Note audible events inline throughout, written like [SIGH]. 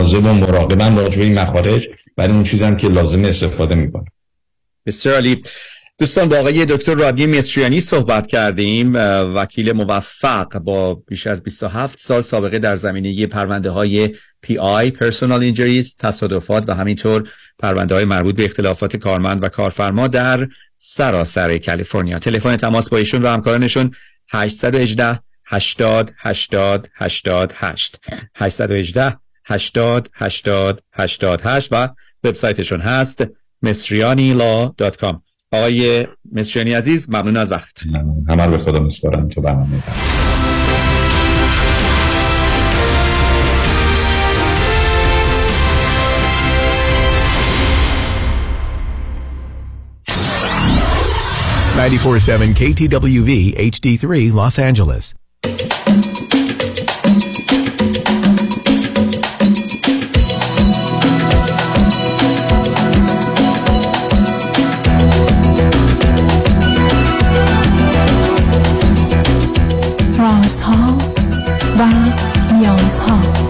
مواظب و مراقبم راجع به این مخارج برای اون چیزم که لازم استفاده می‌کنم. بسیار عالی. دوستان با آقای دکتر رادی مصریانی صحبت کردیم. وکیل موفق با بیش از 27 سال سابقه در زمینه پرونده های PI personal injuries تصادفات و همینطور پرونده های مربوط به اختلافات کارمند و کارفرما در سراسر کالیفرنیا. تلفن تماس با ایشون و همکارانشون 818 80 80 88 818 80 80 88 و وبسایتشون هست مصریانی.com آقای مصریانی عزیز ممنون از وقت. همه به خدا مسپارم تو برنامه 947 KTWV HD3 Los Angeles. نیازها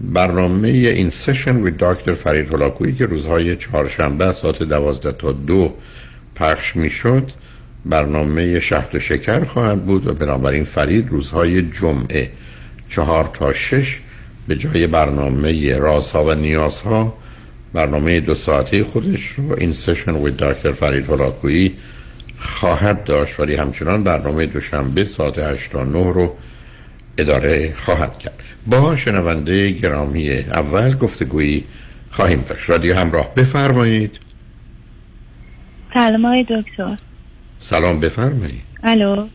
برنامه این سشن وی دکتر فرید هلاکویی که روزهای چهارشنبه ساعت دوازده تا دو پخش می‌شد برنامه شهد و شکر خواهد بود و بنابراین فرید روزهای جمعه چهار تا شش به جای برنامه رازها و نیازها برنامه دو ساعته خودش رو این سشن وی دکتر فرید هلاکویی خواهد داشت. ولی همچنان برنامه دوشنبه ساعت 8 تا 9 رو اداره خواهد کرد. با شنونده گرامی اول گفتگویی خواهیم داشت. رادیو همراه بفرمایید. سلام های دکتر. سلام بفرمایید. الو.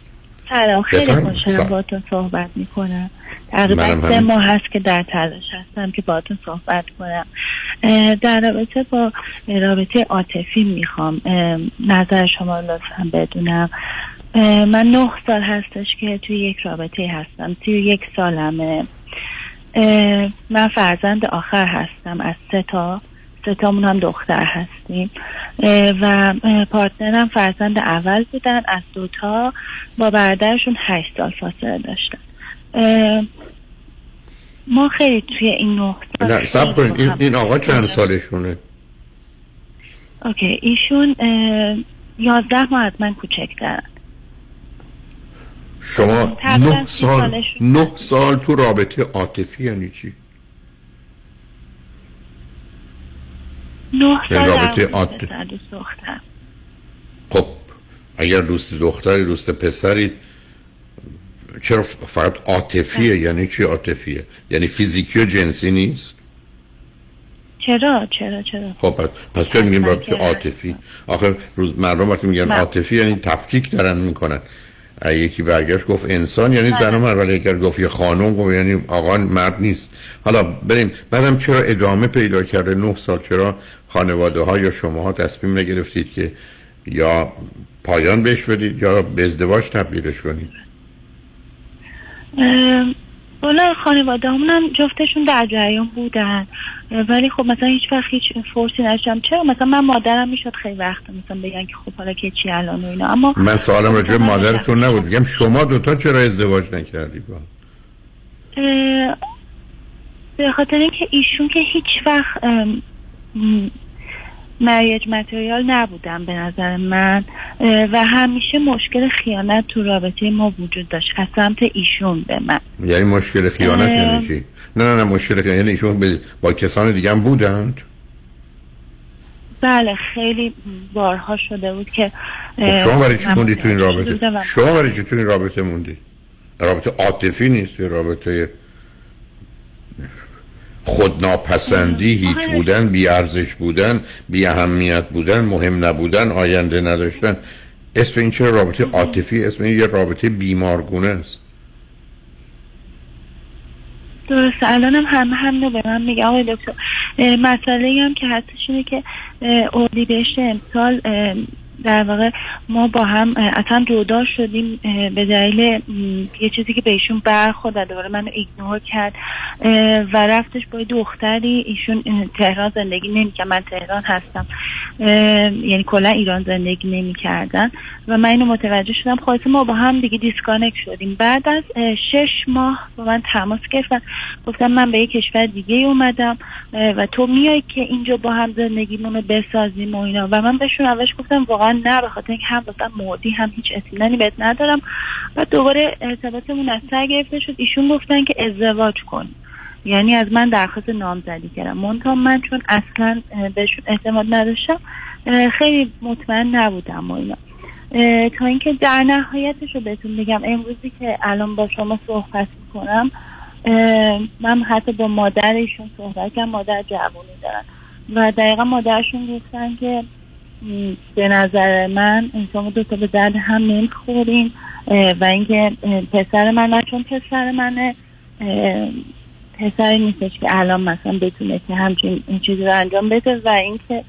سلام خیلی خوشحالم باتون صحبت می‌کنم. تقریبا سه ماه هست که در تلاش هستم که باتون صحبت کنم. در رابطه با رابطه عاطفی می‌خوام. نظر شما لطفا بدونم. من نه سال هستش که توی یک رابطه هستم. توی یک سالمه. من فرزند آخر هستم از سه تا. سه تامون هم دختر هستیم. و پارتنرم فرزند اول بودن. از دوتا با برادرشون هشت سال فاصله داشتن. ما خیلی توی این نه سال نه سب این, این آقا چند سالشونه؟ اوکی ایشون یازده ماه از من کوچکترن شما نه سال نه سال تو رابطه عاطفی یعنی چی؟ نه یعنی سال رابطه عاطفی خب اگر دوست دختری دوست پسری چرا فقط عاطفیه؟ یعنی چی عاطفیه؟ یعنی فیزیکی و جنسی نیست؟ چرا؟ چرا؟ چرا؟ خب پس, پس چرا میگیم رابطه عاطفی؟ آخر روز مردم وقتی میگن عاطفی یعنی تفکیک دارن می‌کنن. یکی برگشت گفت انسان یعنی زن و مرد. ولی اگر گفت یه خانم گفت یعنی آقا مرد نیست. حالا بریم. بعدم چرا ادامه پیدا کرده نه سال؟ چرا خانواده ها یا شما ها تصمیم نگرفتید که یا پایان بهش بدید یا به ازدواج تبدیلش کنید؟ والا خانواده هم جفتشون در جریان بودن. ولی خب مثلا هیچ وقت هیچ فرسی نشم چرا؟ مثلا من مادرم می‌شد خیلی وقت مثلا بگن که خب حالا که چی الان و اینا. اما من سوالم راجع مادرتون نبود. میگم شما دوتا چرا ازدواج نکردید با؟ به خاطر اینکه ایشون که هیچ وقت مریج متریال نبودم به نظر من و همیشه مشکل خیانت تو رابطه ما وجود داشت از سمت ایشون به من یعنی مشکل خیانت یعنی چی؟ نه نه نه مشکل خیانت یعنی ایشون با کسان دیگه هم بودند؟ بله خیلی بارها شده بود که خب شما برای چی موندی تو این رابطه؟ شما برای چی تو این رابطه موندی؟ رابطه عاطفی نیست رابطه خودناپسندی هیچ بودن بی ارزش بودن بی اهمیت بودن مهم نبودن آینده نداشتن. اسم این چه رابطه عاطفی؟ اسم این یه رابطه بیمارگونه است. درست. الان هم همه هم به من میگه. آقای دکتر مسئله هم که هستش اینه که اردیبهشت امسال در واقع ما با هم اصلا جدا شدیم به دلیل یه چیزی که بهشون برخورد دوباره منو ایگنور کرد و رفتش با دختری. ایشون تهران زندگی نمی‌کرد. من تهران هستم. یعنی کلا ایران زندگی نمی‌کردن. و من اینو متوجه شدم. خواهد ما با هم دیگه دیسکانک شدیم. بعد از شش ماه با من تماس گرفتن گفتم من به یه کشور دیگه اومدم و تو میای که اینجا با هم زندگیمون رو بسازیم و اینا. و من بهشون اولش گفتم واقعا نه به خاطر اینکه هم واسه مودی هم هیچ اطمینانی بهت ندارم. و دوباره ارتباطمون از سر گرفته شد. ایشون گفتن که ازدواج کن. یعنی از من درخواست نامزدی کردم. منتها من چون اصلا بهشون اعتماد نداشتم خیلی مطمئن نبودم و اینا. تا اینکه در نهایتش رو بهتون بگم امروزی که الان با شما صحبت می‌کنم من حتی با مادرشون صحبت کردم. مادر جوانی دارن. و دقیقا مادرشون گفتن که به نظر من شما دو تا به درد هم نمی‌خورین و اینکه پسر من نه چون پسر منه پسری نیستش که الان مثلا بتونه که همچین این چیزی رو انجام بده و اینکه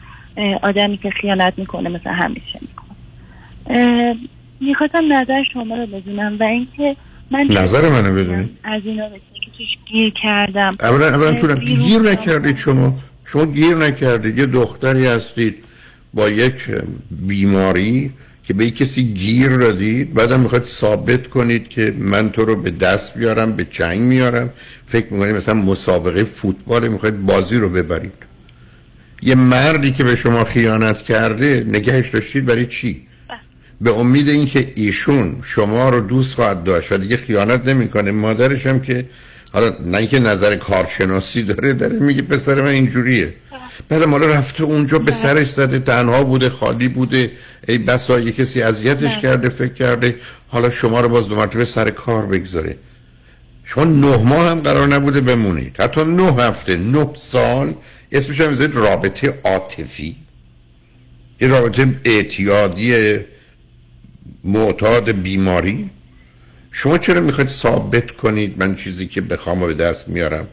آدمی که خیانت می‌کنه مثلا همیشه می‌کنه. می‌خواستم نظر شما رو بدونم و اینکه من نظر منو بدونی؟ از اینا که توش گیر کردم؟ اولا اولا گیر نکردید شما. شما گیر نکردید. یه دختری هستید. با یک بیماری که به کسی گیر دادید بعدم می‌خواید ثابت کنید که من تو رو به دست بیارم به چنگ میارم. فکر می‌کنید مثلا مسابقه فوتبال می‌خواید بازی رو ببرید. یه مردی که به شما خیانت کرده نگهش داشتید برای چی؟ به امید اینکه ایشون شما رو دوست خواهد داشت و دیگه خیانت نمی‌کنه. مادرش هم که حالا نه اینکه نظر کارشناسی داره داره میگه پسر من اینجوریه. بعد مالا رفته اونجا به سرش زده تنها بوده خالی بوده. ای بسا یه کسی اذیتش کرده فکر کرده. حالا شما رو باز دو مرتبه سر کار بگذاره. شما نه ماه هم قرار نبوده بمونید. حتی نه هفته نه سال. اسمش هم رابطه عاطفی. یه رابطه اعتیادی معتاد بیماری. شما چرا می‌خواید ثابت کنید من چیزی که بخوام به دست میارم؟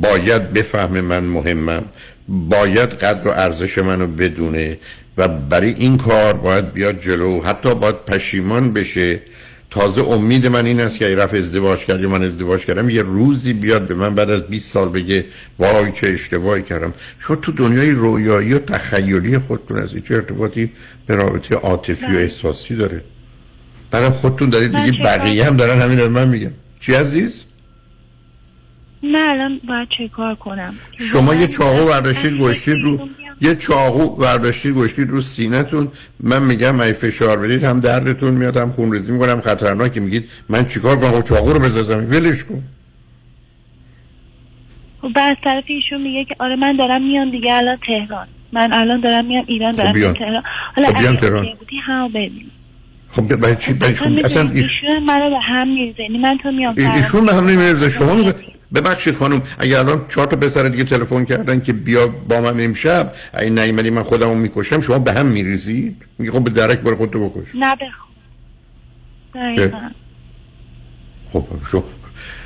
باید بفهمه من مهمم. باید قدر و ارزش منو بدونه و برای این کار باید بیاد جلو. حتی باید پشیمان بشه. تازه امید من این است که رفت ازدواج کرد من ازدواج کردم یه روزی بیاد به من بعد از 20 سال بگه وای چه اشتباهی کردم. شما تو دنیای رویایی و تخیلی خودتون از چه ارتباطی به رابطه عاطفی و احساسی داره. برای خودتون دارید دیگه بقیه هم دارن همین رو من میگم. چی عزیز؟ نه الان باید چه کار کنم؟ شما یه چاقو برداشتید گوشتید رو یه چاقو برداشتید گوشتید رو سینتون من میگم ای فشار بدید هم دردتون میاد هم خون ریزی می‌کنم خطرناک میگید من چیکار کنم؟ چاقو رو بزنم. ولش کن. خب بعد طرف ایشون میگه که آره من دارم میان دیگه الان تهران. من الان دارم میام ایران دارم خب تهران. حالا خب تهران. بودی هم ببین خب برای چی؟ برای خب اصلا ایشون منو به هم میریزه. یعنی من تو میام ایشون به هم نمیریزه. شما میگه ببخشید خانم اگر الان چهار تا پسر دیگه تلفن کردن که بیا با من امشب این نیومدی من خودمو می‌کشم شما به هم میریزید؟ میگه خب به درک برو خودتو بکش. نه بخون خب شو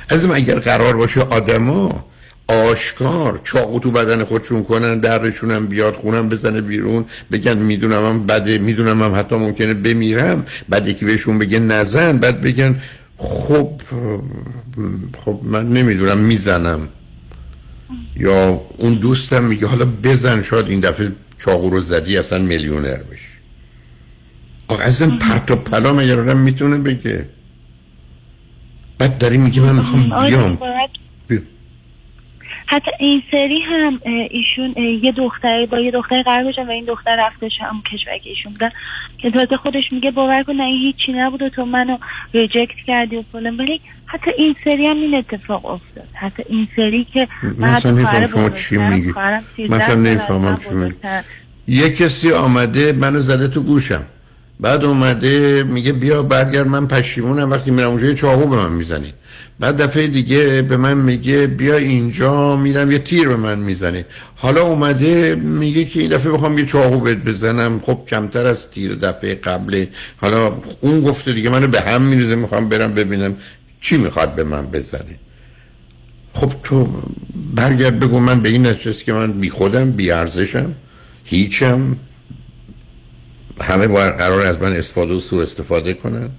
از اگر قرار باشه آدما آشکار چاقو تو بدن خودشون کنن درشون هم بیاد خونم بزنه بیرون بگن می‌دونم هم بده می‌دونم هم حتی ممکنه بمیرم بعد یکی بهشون بگه نزن بعد بگن خب خب من نمی‌دونم می‌زنم. یا اون دوستم میگه حالا بزن شاید این دفعه چاقو رو زدی اصلا میلیونر بشی. آقا اصلا پرت و پلا مگر می‌تونه بگه؟ بعد داری میگه من می‌خوام بیام. حتی این سری هم ایشون یه دختری با یه دختر قرار بشن و این دختر رفتش هم کشور که ایشون بودن. که تازه خودش میگه باور کن نه این هیچی نبود و تو منو ریجکت کردی و فلان. ولی حتی این سری هم این اتفاق افتاد. حتی این سری که من حتی نفهم شما چی میگی. مثلا نفهمم چی میگی. یه کسی آمده منو زده تو گوشم. بعد اومده میگه بیا برگرد من پشیمونم. وقتی میرم اونجا چاقو به من می‌زنی بعد دفعه دیگه به من میگه بیا اینجا میرم یه تیر به من می‌زنه. حالا اومده میگه که این دفعه بخوام یه چاقو بهت بزنم. خب کمتر از تیر دفعه قبله. حالا اون گفته دیگه منو به هم میریزه می‌خوام برم ببینم چی می‌خواد به من بزنه. خب تو برگرد بگو من به این نتیجه که من بی خودم بی ارزشم هیچم. همه باید قرار از من استفاده و سو استفاده کنن.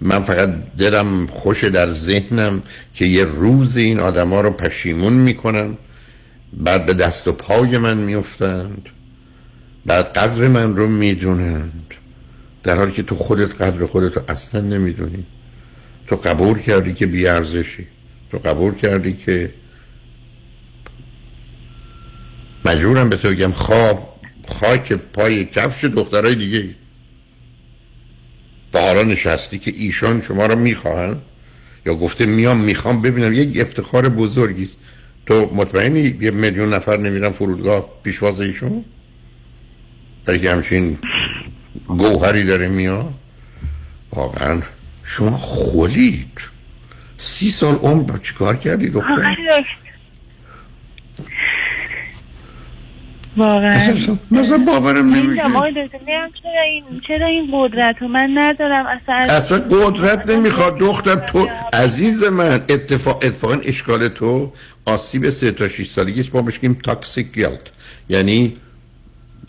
من فقط دلم خوش در ذهنم که یه روز این آدما رو پشیمون می‌کنم بعد به دست و پای من میفتند بعد قدر من رو می‌دونند. در حالی که تو خودت قدر خودت رو اصلا نمی‌دونی. تو قبول کردی که بیارزشی. تو قبول کردی که مجبورم به تو بگم خواب. خاک پای کفش دخترای دیگه. با حالا نشستی که ایشان شما رو می‌خواهن؟ یا گفته میام می‌خوام ببینم یک افتخار بزرگی است. تو مطمئنی یه میلیون نفر نمیرن فرودگاه پیشواز ایشون؟ برای که همچین گوهری داره میاد؟ واقعا شما خولید. سی سال عمر چیکار کردی دختر؟ واقعا. مثلا باورم نمیشه چرا این چرا این قدرت رو من ندارم؟ اصلا اصلا قدرت نمی‌خواد. دختر تو عزیز من اتفاق اتفاقا اشکال تو آسیب سه تا 6 سالگی ما بهش میگیم تاکسیک گیلت یعنی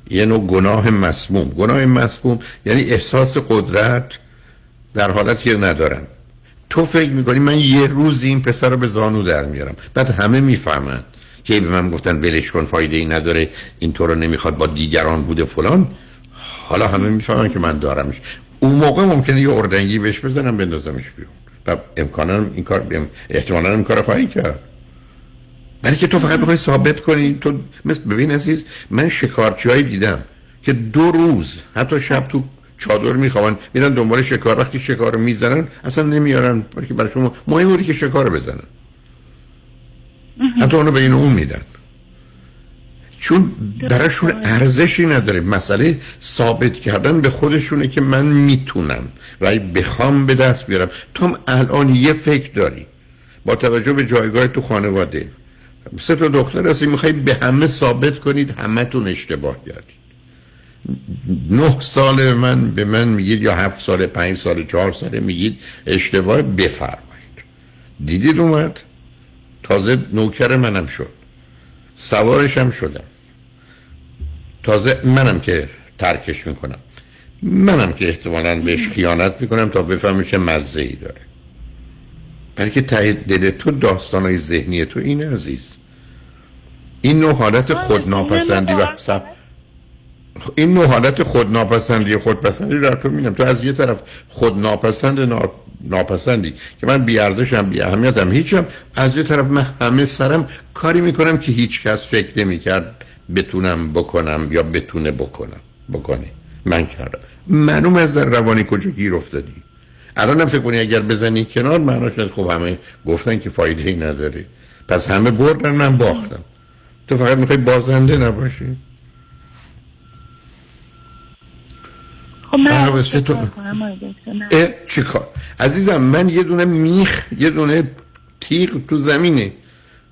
یه نوع گناه مسموم. گناه مسموم یعنی احساس قدرت در حالتی ندارم. تو فکر می‌کنی من یه روز این پسر رو به زانو در میارم. بعد همه می‌فهمند که به من گفتن ولش کن فایده ای نداره این رو نمی‌خواد با دیگران بوده فلان. حالا همه می‌فهمن که من دارمش. اون موقع ممکنه یه اردنگی بهش بزنم بندازمش بیرون. و امکانا این کار احتمالا این کار خواهی کرد. برای که تو فقط بخوای ثابت کنی تو مثل ببین عزیز من شکارچی دیدم که دو روز حتی شب تو چادر می‌خوان میرن دنبال شکار وقتی شکار رو می‌زنن اصلا نمیارن برای که برای شما مهم که شکار بزنن. [LAUGHS] حتی اونو به این اون میدن. چون براشون ارزشی نداره. مسئله ثابت کردن به خودشونه که من می‌تونم و بخوام به دست بیارم. تو هم الان یه فکر داری. با توجه به جایگاه تو خانواده. سه تا دختر هستی میخوایی به همه ثابت کنید همه اشتباه کردید. نه سال من به من میگید یا هفت سال پنج سال چهار ساله میگید اشتباه بفرمایید. دیدید اومد؟ تازه نوکر منم شد. سوارشم شدم. تازه منم که ترکش می‌کنم. منم که احتمالا بهش خیانت می‌کنم تا بفهمه چه مزه ای داره. برای که دل تو داستانهای ذهنی تو این عزیز. این نوع حالت خودناپسندی و این نوع حالت خودناپسندی خودپسندی در تو میدم تو از یه طرف خودناپسند ناپسندی. که من بی ارزشم بی اهمیتم هیچم. از یه طرف من همه سرم کاری می‌کنم که هیچ کس فکر نمی‌کرد بتونم بکنم یا بتونه بکنم. بکنه. من کردم. معلوم از در روانی کجا گیر افتادی؟ الان فکر کنی اگر بزنی کنار معناش خب همه گفتن که فایده ای نداره. پس همه بردن من باختم. تو فقط می‌خوای بازنده نباشی؟ خب من چی کار؟ عزیزم من یه دونه میخ یه دونه تیغ تو زمینه.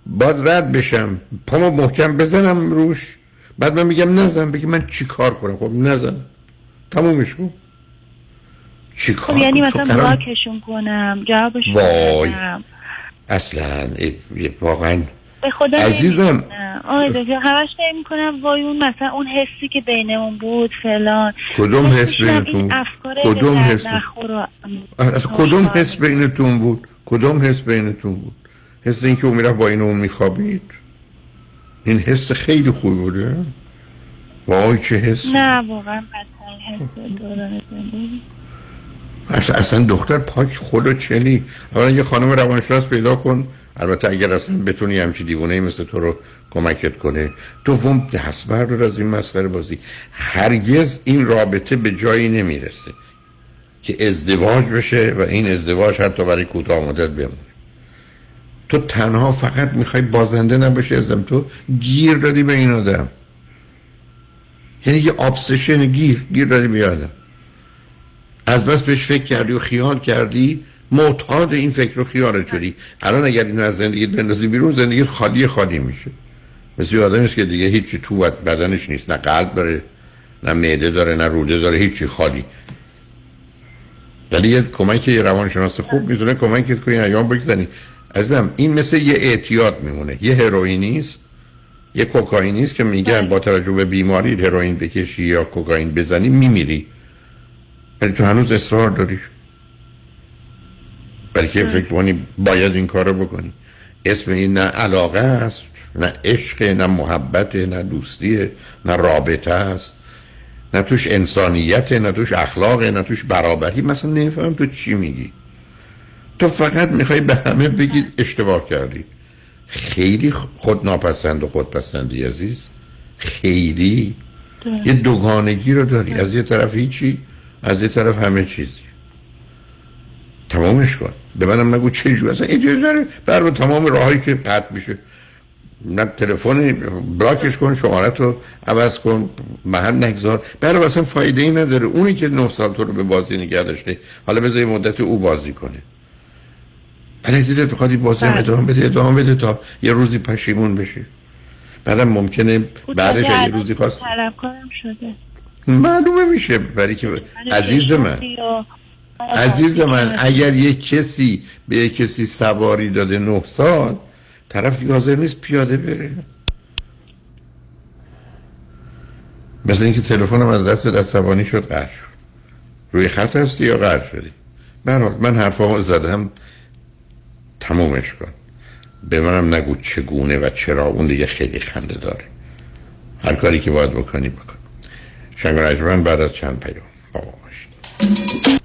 باید رد بشم. پامو محکم بزنم روش. بعد من میگم نزن بگی من چی کار کنم؟ خب نزن. تمومش کن. چی کار خب یعنی مثلا بلاکشون کنم جوابش وای. اصلا واقعا به خدا عزیزم. آقای دکتر همش فکر می‌کنم وای اون مثلا اون حسی که بینمون بود فلان. کدوم حس بینتون؟ کدوم حس؟ کدوم حس بینتون بود؟ کدوم حس بینتون بود؟ حس اینکه اون می‌رفت با این اون میخوابید؟ این حس خیلی خوبی بوده. وای چه حس نه واقعا اصلا, اصلا دختر پاک خود و چلی اولا یه خانم روانشناس پیدا کن. البته اگر اصلا بتونی همچی دیوونه مثل تو رو کمکت کنه. دوم دست بردار از این مسخره بازی. هرگز این رابطه به جایی نمی‌رسه که ازدواج بشه و این ازدواج حتی برای کوتاه مدت بمونه. تو تنها فقط می‌خوای بازنده نباشه ازم. تو گیر دادی به این آدم. یعنی یه آبسشن گیر گیر دادی به آدم. از بس بهش فکر کردی و خیال کردی معتاد این فکر و خیال شدی. الان اگر اینو از زندگی بندازی بیرون زندگی خالی خالی میشه. مثل آدمی که دیگه هیچی تو بدنش نیست. نه قلب داره نه معده داره نه روده داره هیچی خالی. ولی یه کمک یه روانشناس خوب می‌تونه کمکت کنی ایام بگذنی. عزیزم این مثل یه اعتیاد میمونه. یه هروئینیست یه کوکائینیست که میگن با توجه به بیماری هروئین بکشی یا کوکائین بزنی میمیری. ولی تو هنوز اصرار داری. برای که فکر کنی باید این کارو بکنی. اسم این نه علاقه است نه عشق نه محبت نه دوستیه نه رابطه است. نه توش انسانیت نه توش اخلاق نه توش برابری. مثلا نمیفهم تو چی میگی. تو فقط می‌خوای به همه بگید اشتباه کردی. خیلی خود ناپسند و خودپسندی عزیز. خیلی. یه دوگانگی رو داری. از یه طرف هیچی. از یه طرف همه چیزی تمامش کن. به منم نگو چه جو اصلا اجازه داره. بر تمام راهایی که قطع میشه. نه تلفن بلاکش کن شماره رو عوض کن محل نگذار. برای اصلا فایده ای نداره. اونی که نه سال تو رو به بازی نگه داشته حالا بذاری مدت او بازی کنه. ولی دیده بخوادی بازی هم بله. ادامه بده ادامه بده تا یه روزی پشیمون بشه. بعدم ممکنه بعدش یه روزی خواست شده. معلومه میشه برای که عزیز من. عزیز من اگر یک کسی به یک کسی سواری داده نه سال طرف حاضر نیست پیاده بره. مثل اینکه تلفنم از دست دستوانی شد قرد شد. روی خط هستی یا قرد شدی؟ برحال من حرفامو زدم. تمومش کن. به منم نگو چگونه و چرا اون دیگه خیلی خنده داره. هر کاری که باید بکنی بکن. شنگ بعد از چند پیام. بابا باشید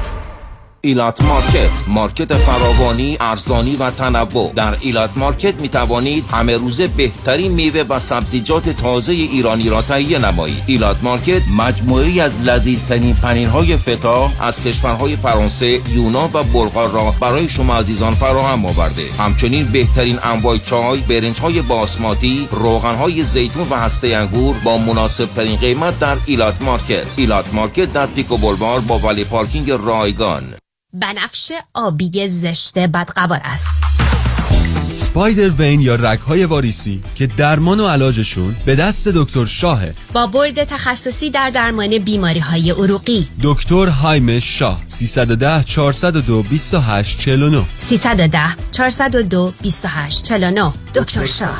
ایلات مارکت market فراوانی ارزانی و تنوع. در ایلات مارکت می توانید همه روزه بهترین میوه و سبزیجات تازه ایرانی را تهیه نمایید. ایلات مارکت مجموعه‌ای از لذیذترین های فتا از کشورهای فرانسه یونان و بلغار را برای شما عزیزان فراهم آورده. همچنین بهترین انواع چای برنج های باسماتی روغن های زیتون و هسته انگور با مناسب ترین قیمت در ایلات مارکت. ایلات مارکت در پیکو بلوار با valet parking رایگان. بنفش آبی زشت بدقوار است. spider vein یا رگهای واریسی که درمان و علاجشون به دست دکتر شاهه. با board تخصصی در درمان بیماری های عروقی. دکتر هایم شاه 310 402 28 49 310 402 28 49 دکتر شاه.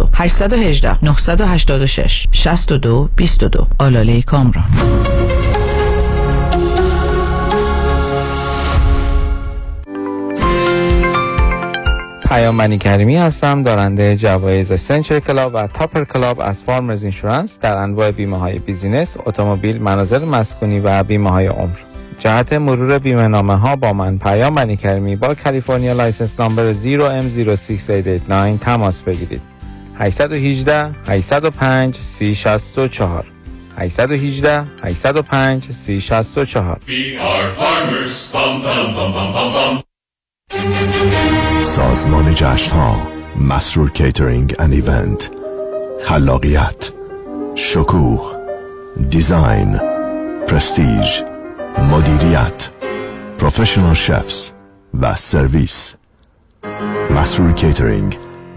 818 986 62 22 آلاله کامران پیام کریمی هستم دارنده جوایز Century Club و Topper Club از Farmers Insurance در انواع بیمه های business، اتومبیل، منازل مسکونی و بیمه های عمر. جهت مرور بیمه نامه ها با من پیام منی کریمی با California License Number 0M06889 تماس بگیرید. 818 805 3064 818 805 3064 سازمان جشن ها مسرور Catering and Event خلاقیت شکوه design prestige مدیریت professional chefs و سرویس مسرور کیترینگ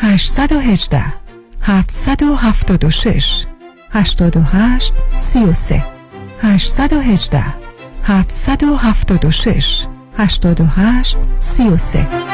818 776 88 33 818 776 88 33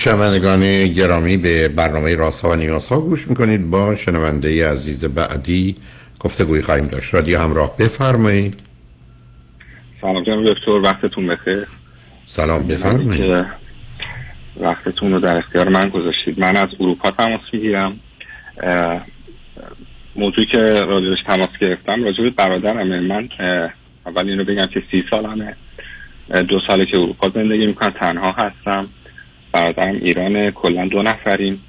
شنوندگان گرامی به برنامه راست ها و نیاز ها گوش می‌کنید. با شنونده عزیز بعدی گفتگوی خواهیم داشت. رادیو همراه بفرمایید. سلام جناب دکتر وقتتون بخیر. سلام بفرمایید. وقتتون رو در اختیار من گذاشتید. من از اروپا تماس می‌گیرم. موضوعی که راجبش تماس گرفتم راجب برادرمه. من اول اینو بگم که سی سالمه. دو ساله که اروپا زندگی می‌کنم. تنها هستم. برادرم ایران کلا دو نفریم.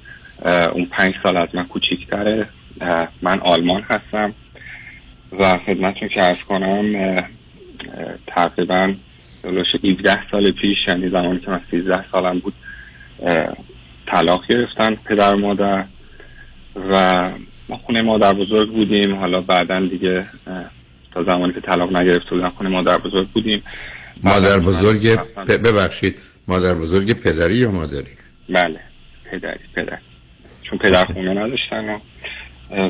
اون پنج سال از من کوچیکتره. من آلمان هستم و خدمتون که ارز کنم تقریبا دلوش 17 سال پیش یعنی زمانی که من 13 سالم بود طلاق گرفتن پدر مادر و ما خونه مادر بزرگ بودیم. حالا بعدا دیگه تا زمانی که طلاق نگرفته بودن خونه مادر بزرگ بودیم. مادر بزرگ ببخشید. مادر بزرگ پدری یا مادری؟ بله پدری پدر. چون پدر خونه نداشتن و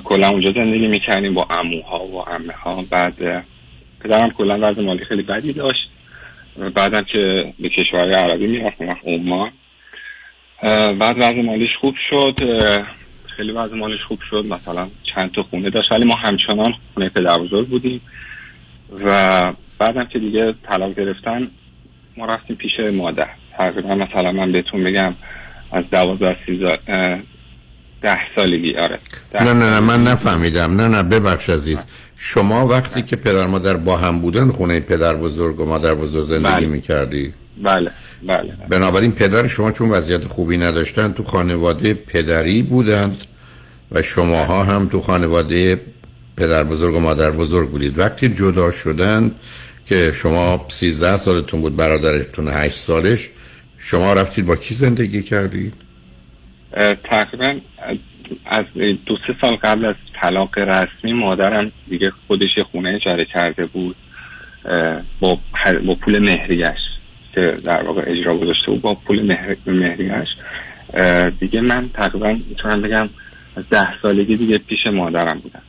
کلا اونجا زندگی می‌کردیم با اموها و امه ها بعد پدرم کلا وضع مالی خیلی بدی داشت. بعدم که به کشورهای عربی می‌رفت عمان. بعد وضع مالیش خوب شد. خیلی وضع مالیش خوب شد. مثلا چند تا خونه داشت ولی ما همچنان خونه پدر بزرگ بودیم. و بعدم که دیگه طلاق گرفتن ما رفتیم پیش مادر. تقریبا مثلا من بهتون بگم از دوازده سیزار ده سالگی. آره. نه نه نه من نفهمیدم. نه نه ببخش عزیز. شما وقتی که پدر مادر با هم بودن خونه پدر بزرگ و مادر بزرگ زندگی بله. می‌کردی؟ بله بله. بنابراین پدر شما چون وضعیت خوبی نداشتن تو خانواده پدری بودند و شماها هم تو خانواده پدر بزرگ و مادر بزرگ بودید. وقتی جدا شدند که شما 13 سالتون بود برادرتون 8 سالش شما رفتید با کی زندگی کردید؟ تقریبا از دو سه سال قبل از طلاق رسمی مادرم دیگه خودش خونه اجاره کرده بود با, با پول مهریش که در واقع اجرا گذاشته بود با پول مهر... مهریش دیگه من تقریبا می‌تونم بگم از ده سالگی دیگه پیش مادرم بودم.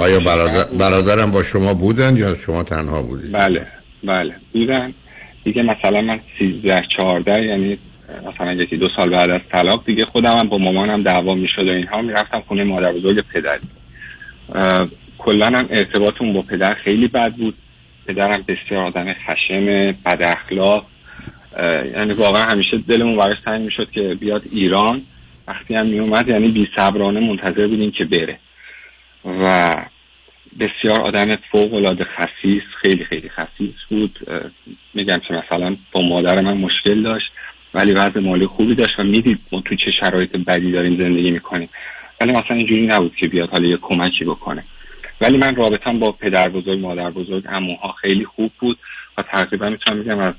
آیا برادر... برادرم با شما بودن یا شما تنها بودید؟ بله بله. بودن. دیگه مثلا من سیزده چهارده یعنی مثلا یکی دو سال بعد از طلاق دیگه خودم هم با مامانم دعوا می‌شد و اینها می‌رفتم خونه مادر بزرگ پدری کلا هم ارتباطمون با پدر خیلی بد بود. پدرم بسیار آدم خشم بد اخلاق. یعنی واقعا همیشه دلمون براش تنگ می‌شد که بیاد ایران. وقتی هم میومد یعنی بی صبرانه منتظر بودیم که بره. و بسیار آدم فوق العاده خصیص خیلی خیلی خصیص بود. میگم که مثلا با مادر من مشکل داشت ولی وضع مالی خوبی داشت و می‌دید ما تو چه شرایط بدی داریم زندگی می‌کنیم. ولی مثلا اینجوری نبود که بیاد حالا یه کمکی بکنه. ولی من رابطم با پدر بزرگ مادر بزرگ اموها خیلی خوب بود و تقریبا می‌تونم میگم از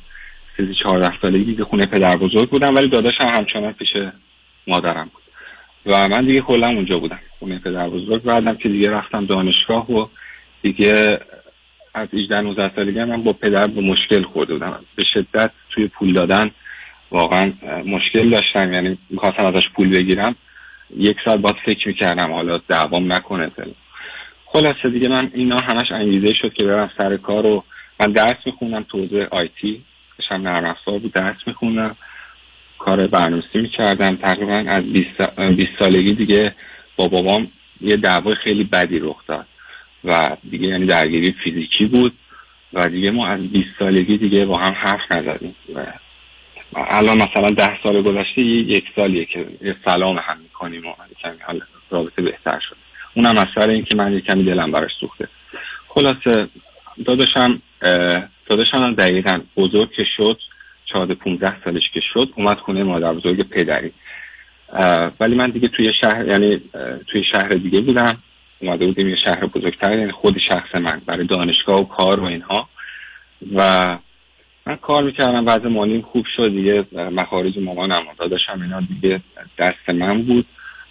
سیزی چهارده سالگی خونه پدر بزرگ بودم ولی داداشم همچنان پیش مادرم بود. و من دیگه کلا اونجا بودم. خونه پدر بزرگ بعدم که دیگه رفتم دانشگاه و دیگه از 18 19 سالگی من با پدر به مشکل خورده بودم. به شدت توی پول دادن واقعا مشکل داشتم. یعنی می‌خواستم ازش پول بگیرم. یک سال باید فکر می‌کردم حالا دعوام نکنه خلاصه دیگه من اینا همش انگیزه شد که برم سر کار و من درس می‌خونم توزیع آیتی داشتم نرم افزار بود درس می‌خونم کار برنامه‌نویسی می‌کردم. تقریبا از 20 سالگی دیگه با بابام یه دعوای خیلی بدی رخ داد و دیگه یعنی درگیری فیزیکی بود و دیگه ما از 20 سالگی دیگه با هم حرف نزدیم و الان مثلا ده سال گذشته یک سالیه که سلام هم می‌کنیم و کمی رابطه بهتر شد اونم از سر اینکه من یه کمی دلم براش سوخته. خلاصه داداشم داداشم دقیقا بزرگ که شد. چهارده پونزده سالش که شد اومد خونه مادر بزرگ پدری. ولی من دیگه توی شهر یعنی توی شهر دیگه بودم. اومده بودیم یه شهر بزرگتر یعنی خود شخص من برای دانشگاه و کار و اینها. و من کار می‌کردم وضع مالیم خوب شد دیگه. مخارج مامانم داداشم اینا دیگه دست من بود.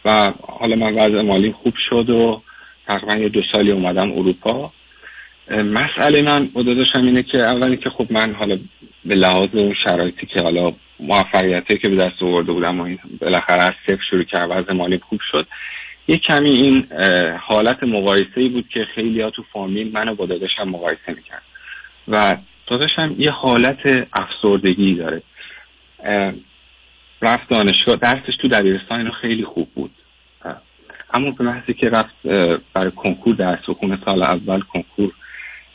و حالا من وضع مالیم خوب شد و تقریبا یه دو سالی اومدم اروپا. مسئله من با داداشم اینه که اولی که خب من حالا به لحاظ شرایطی که حالا موفقیتی که به دست آورده بودم و بالاخره از صفر شروع کرد وضع مالی خوب شد یه کمی این حالت مقایسه بود که خیلی ها تو فامیل منو با داداشم مقایسه می‌کرد و داداشم یه حالت افسردگی داره. رفت دانشگاه درسش تو دبیرستان اینو خیلی خوب بود. اما به محضی که رفت برای کنکور درس و خونه سال اول کنکور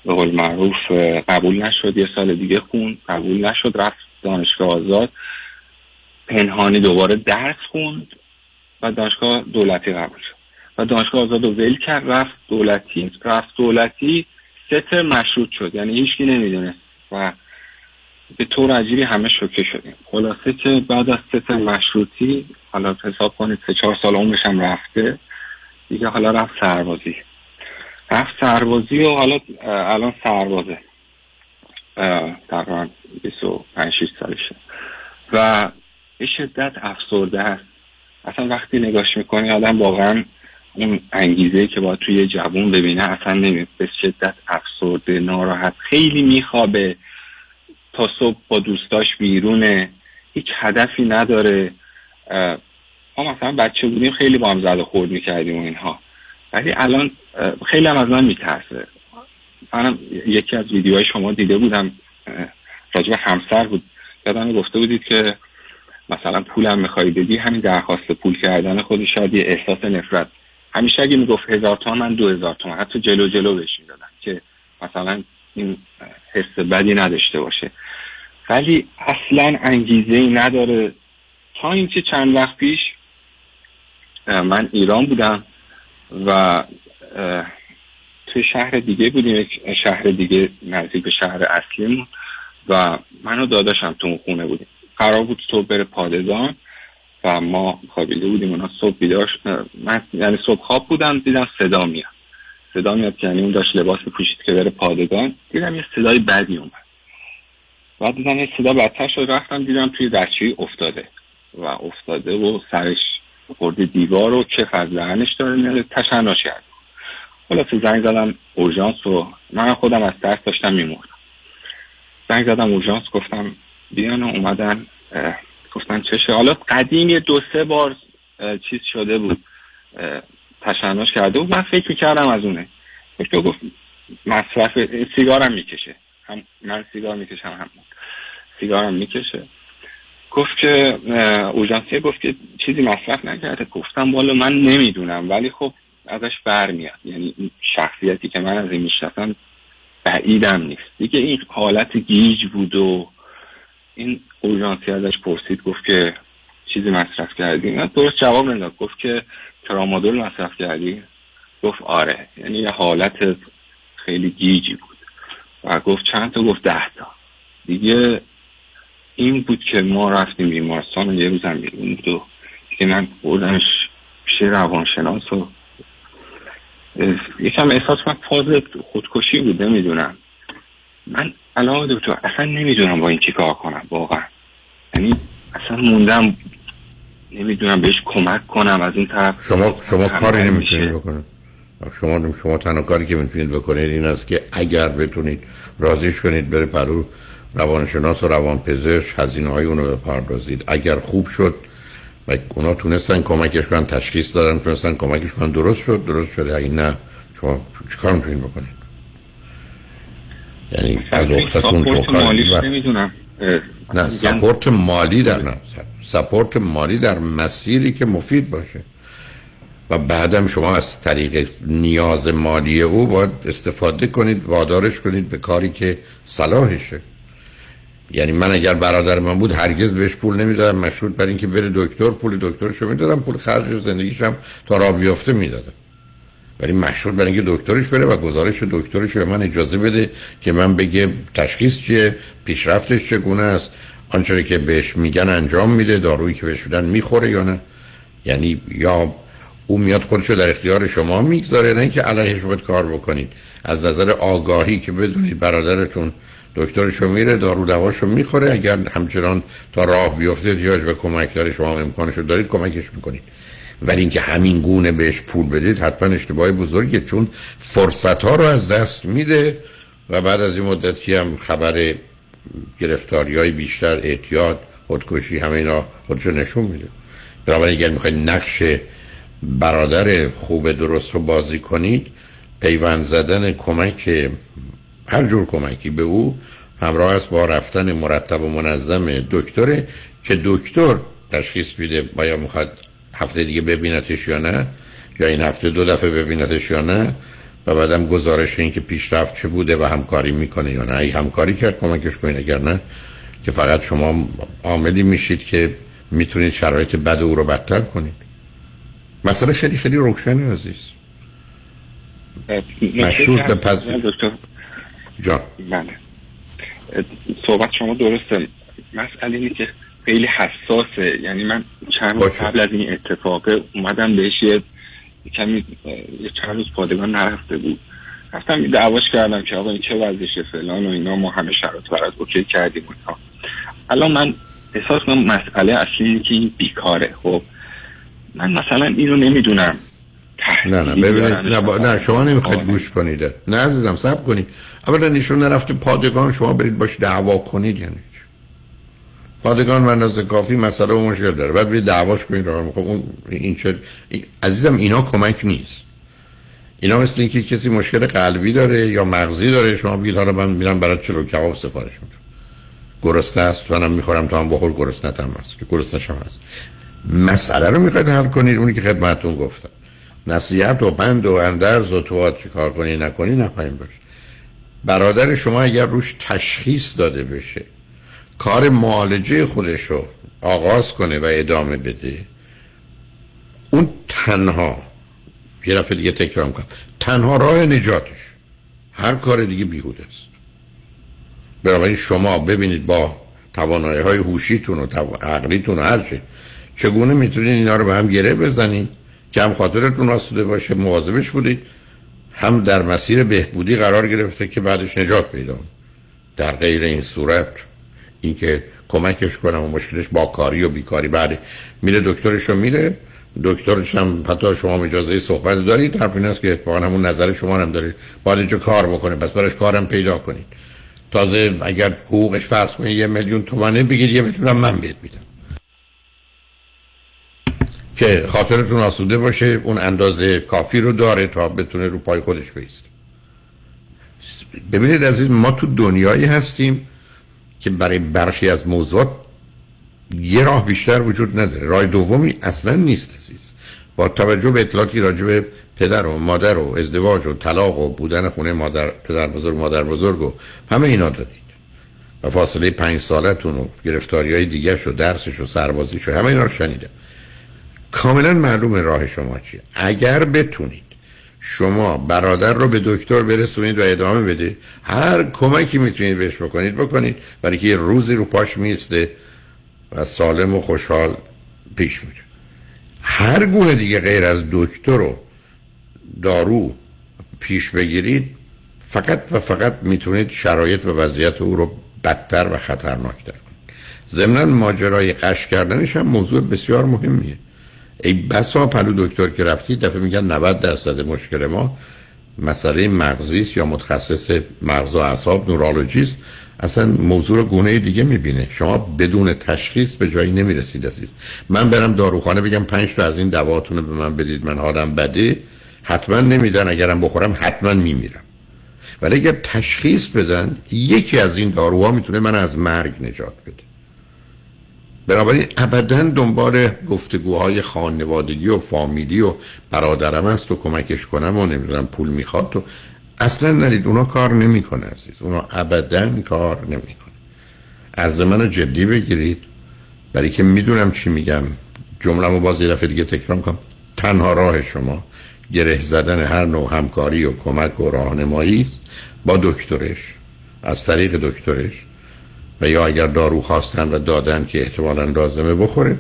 به قول معروف قبول نشد. یه سال دیگه خون قبول نشد رفت دانشگاه آزاد. پنهانی دوباره درس خوند و دانشگاه دولتی قبول شد. و دانشگاه آزاد رو ول کرد رفت دولتی. رفت دولتی ستر مشروط شد. یعنی هیچکی نمی‌دونست. و به طور عجیبی همه شوکه شدیم. خلاصه که بعد از ستر مشروطی حالا حساب کنید سه چهار سال عمرش هم رفته. دیگه حالا رفت سربازی. رفت سربازی و حالا الان سربازه. تقریبا 25 سالشه. و به شدت افسرده هست. اصلا وقتی نگاش می‌کنی آدم واقعا اون انگیزه که باید توی جوون ببینه اصلا نمی به شدت افسرده ناراحت خیلی میخوابه. تا صبح با دوستاش بیرونه. هیچ هدفی نداره. ما مثلا بچه بودیم خیلی با هم زد خورد می‌کردیم و اینها. ولی الان خیلی هم از من میترسه. منم یکی از ویدیوهای شما دیده بودم راجب همسر بود. یادم گفته بودید که مثلا پولم می‌خوای بدی همین درخواست پول کردن خودش شاید یه احساس نفرت. همیشه اگه می‌گفت هزار تومن من دو هزار تومن. حتی جلو جلو بهش می‌دادم که مثلا این حس بدی نداشته باشه. ولی اصلا انگیزه ای نداره. تا اینکه چند وقت پیش من ایران بودم. و توی شهر دیگه بودیم یک شهر دیگه نزدیک به شهر اصلیمون و منو داداشم تو اون خونه بودیم. قرار بود صبح بره پادگان و ما خوابیده بودیم. اونا صبح بیدار من یعنی صبح خواب بودم دیدم صدا میاد. صدا میاد یعنی اون داشت لباس پوشید که بره پادگان. دیدم یه صدای بدی اومد. بعد دیدم یه صدا بدتر شد. رفتم دیدم توی دستشویی افتاده و افتاده و سرش خورده دیوار و کف از دهنش داره تشنج کرد. خلاص زنگ زدم اورژانس و من خودم از ترس داشتم میمردم. زنگ زدم اورژانس گفتم بیان و اومدن گفتن چشه. حالا قدیم یه دو سه بار چیز شده بود. تشنج کرده بود. من فکر کردم از اونه. دکتر گفت مصرف سیگارم می‌کشه. هم من سیگار می‌کشم هم. سیگارم می‌کشه. گفت که اوژانسیه گفت که چیزی مصرف نکرده. گفتم بالا من نمی‌دونم. ولی خب ازش برمیاد. یعنی شخصیتی که من از این می‌شناسم بعیدم نیست. دیگه این حالت گیج بود و این اورژانسی ازش پرسید گفت که چیزی مصرف کردی؟ من درست جواب نداد. گفت که ترامادول مصرف کردی؟ گفت آره. یعنی یه حالت خیلی گیجی بود. و گفت چند تا؟ گفت ده تا. دیگه این بود که ما رفتیم بیمارستان و یه روزم بیرون بود و که من بردمش پیش روانشناس و یکم احساس من فاز خودکشی بود نمی‌دونم. من الان دکتر اصلا نمی‌دونم با این چی کار کنم واقعا. یعنی اصلا موندم نمی‌دونم بهش کمک کنم از این طرف. شما شما کاری نمی‌تونید بکنید. شما شما تنها کاری که می‌تونید بکنید این است که اگر بتونید رازیش کنید بره پرو روانشناس و روانپزشک هزینه های اونو بپردازید. اگر خوب شد و اونا تونستن کمکش کنن تشخیص دادن تونستن کمکش کنن درست شد درست شده اگه نه شما چیکار می‌تونید بکنید؟ یعنی از اختتون شما نمی‌دونم نه سپورت مالی در نه سپورت مالی در مسیری که مفید باشه. و بعدم شما از طریق نیاز مالی او باید استفاده کنید وادارش کنید به کاری که صلاحشه. یعنی من اگر برادر من بود هرگز بهش پول نمی‌دادم مشروط بر اینکه بره دکتر پول دکترشو می‌دادم پول خرج زندگیشم تا راه بیافته می‌دادم. ولی مشروط بر اینکه دکترش بره و گزارش دکترش به من اجازه بده که من بگه تشخیص چیه پیشرفتش چگونه است آنچه که بهش میگن انجام میده دارویی که بهش میدن می‌خوره یا نه. یعنی یا او میاد خودشو در اختیار شما می‌گذاره نه اینکه علیهش باید کار بکنید. از نظر آگاهی که بدونید برادرتون دکترشو میره دارو دواشو می‌خوره. اگر همچنان تا راه بیفته احتیاج به کمک داره شما امکانشو دارید کمکش می‌کنید. ولی اینکه همین گونه بهش پول بدید حتما اشتباه بزرگه چون فرصت ها رو از دست میده و بعد از این مدتی هم خبر گرفتاری های بیشتر اعتیاد خودکشی همه اینا خودشو نشون میده. بنابراین اگر می‌خواید نقش برادر خوب درست رو بازی کنید پیوند زدن کمک هر جور کمکی به او همراه است با رفتن مرتب و منظم دکتره که دکتر تشخیص میده باید می‌خواد هفته دیگه ببینتش یا نه یا این هفته دو دفعه ببینتش یا نه و بعدم گزارش این که پیشرفت چه بوده و همکاری می‌کنه یا نه. ای همکاری کرد کمکش کنید اگر نه که فقط شما عاملی میشید که می‌تونید شرایط بد او رو بدتر کنید. مسئله خیلی خیلی روشنه عزیز. مشروط به پس جان. بله. صحبت شما درسته. مسئله اینه که خیلی حساسه. یعنی من چند روز قبل از این اتفاق اومدم بهش یه کمی یه چند روز پادگان نرفته بود. رفتم دعواش کردم که آقا این چه وضعشه فلان و اینا ما همه شرایط برات اوکی کردیم و الان من احساس کنم مسئله اصلی اینه که این بیکاره. خب من مثلا اینو نمی‌دونم. نه نه ببینید نه, با... نه شما نمی‌خواید گوش کنید. نه عزیزم سب کنید. اولا ایشون نرفته پادگان شما برید باش دعوا کنید یعنی پادگان من کافی مسئله و مشکل داره. بعد بید دعواش کنید. راه خب اون این چه عزیزم اینا کمک نیست. اینا مثل اینکه کسی مشکل قلبی داره یا مغزی داره شما بگید حالا من میرم برای چلو کباب سفارش میدم. گرسنه است منم می‌خورم تا هم بخور گرسنه هم هست که گرسنه هم هست. مسئله رو می‌خواید حل کنید اونی که خدمتتون گفتم. نصیحت و بند و اندرز و تو چی کار کنی نکنی نخواهیم باش برادر شما اگر روش تشخیص داده بشه کار معالجه خودش رو آغاز کنه و ادامه بده اون تنها یه دفعه دیگه تکرار کنم تنها راه نجاتش هر کار دیگه بیهود است. بنابراین شما ببینید با توانایی های هوشیتون و عقلیتون و چگونه می‌تونید اینا رو به هم گره بزنید که هم خاطرتون آسوده باشه مواظبش بودید. هم در مسیر بهبودی قرار گرفته که بعدش نجات پیدا در غیر این صورت اینکه کمکش کنم و مشکلش با کاری و بیکاری. بعد میره دکترش رو میره دکترش هم حتی شما اجازه صحبت دارید. حرف این است که اتفاقا همون نظر شما هم دارید باید اینجا کار بکنه پس برش کارم پیدا کنید. تازه اگر حقوقش فرض کنید یه میلیون تومنه بگید یه میلیون من بهت میدم. که خاطرتون آسوده باشه اون اندازه کافی رو داره تا بتونه رو پای خودش بیست. ببینید عزیز ما تو دنیایی هستیم که برای برخی از موضوعات یه راه بیشتر وجود نداره. راه دومی اصلا نیست عزیز. با توجه به اطلاعاتی راجع به پدر و مادر و ازدواج و طلاق و بودن خونه مادر پدر بزرگ مادر بزرگ و همه اینا دارید. و فاصله پنج سالتون و گرفتاری های دیگه درسش و سربازیش و همه اینا رو شنیدم. کاملا معلوم راه شما چیه. اگر بتونید شما برادر رو به دکتر برسونید و ادامه بده هر کمکی می‌تونید بهش بکنید بکنید. برای که یه روزی رو پاش میسته و سالم و خوشحال پیش میره. هر گونه دیگه غیر از دکتر و دارو پیش بگیرید فقط و فقط می‌تونید شرایط و وضعیت او رو بدتر و خطرناکتر کنید. ضمنا ماجرای قش کردنش هم موضوع بسیار مهمیه. ای بسا پلو دکتر که رفتی دفعه میگن 90 درصد مشکل ما مسئله مغزی یا متخصص مغز و اعصاب نورولوژیست اصلا موضوع رو گونه دیگه می‌بینه. شما بدون تشخیص به جایی نمی‌رسید عزیز. من برم داروخانه بگم پنج تا از این دواتون رو به من بدید. من حالم بده. حتما نمیدن. اگرم بخورم حتما میمیرم. ولی اگر تشخیص بدن یکی از این داروها می‌تونه من از مرگ نجات بده. بنابراین ابدا دنبال گفتگوهای خانوادگی و فامیلی و برادرم است و کمکش کنم و نمی‌دونم پول می‌خواد تو اصلا نرید. اونا کار نمی‌کنه عزیز. اونا ابدا کار نمی‌کنه. از منو جدی بگیرید. برای که می‌دونم چی میگم. جمله باز یه دفعه دیگه تکرار کنم تنها راه شما گره زدن هر نوع همکاری و کمک و راهنمایی با دکترش. از طریق دکترش. و یا اگر دارو خواستن و دادن که احتمالا لازمه بخوره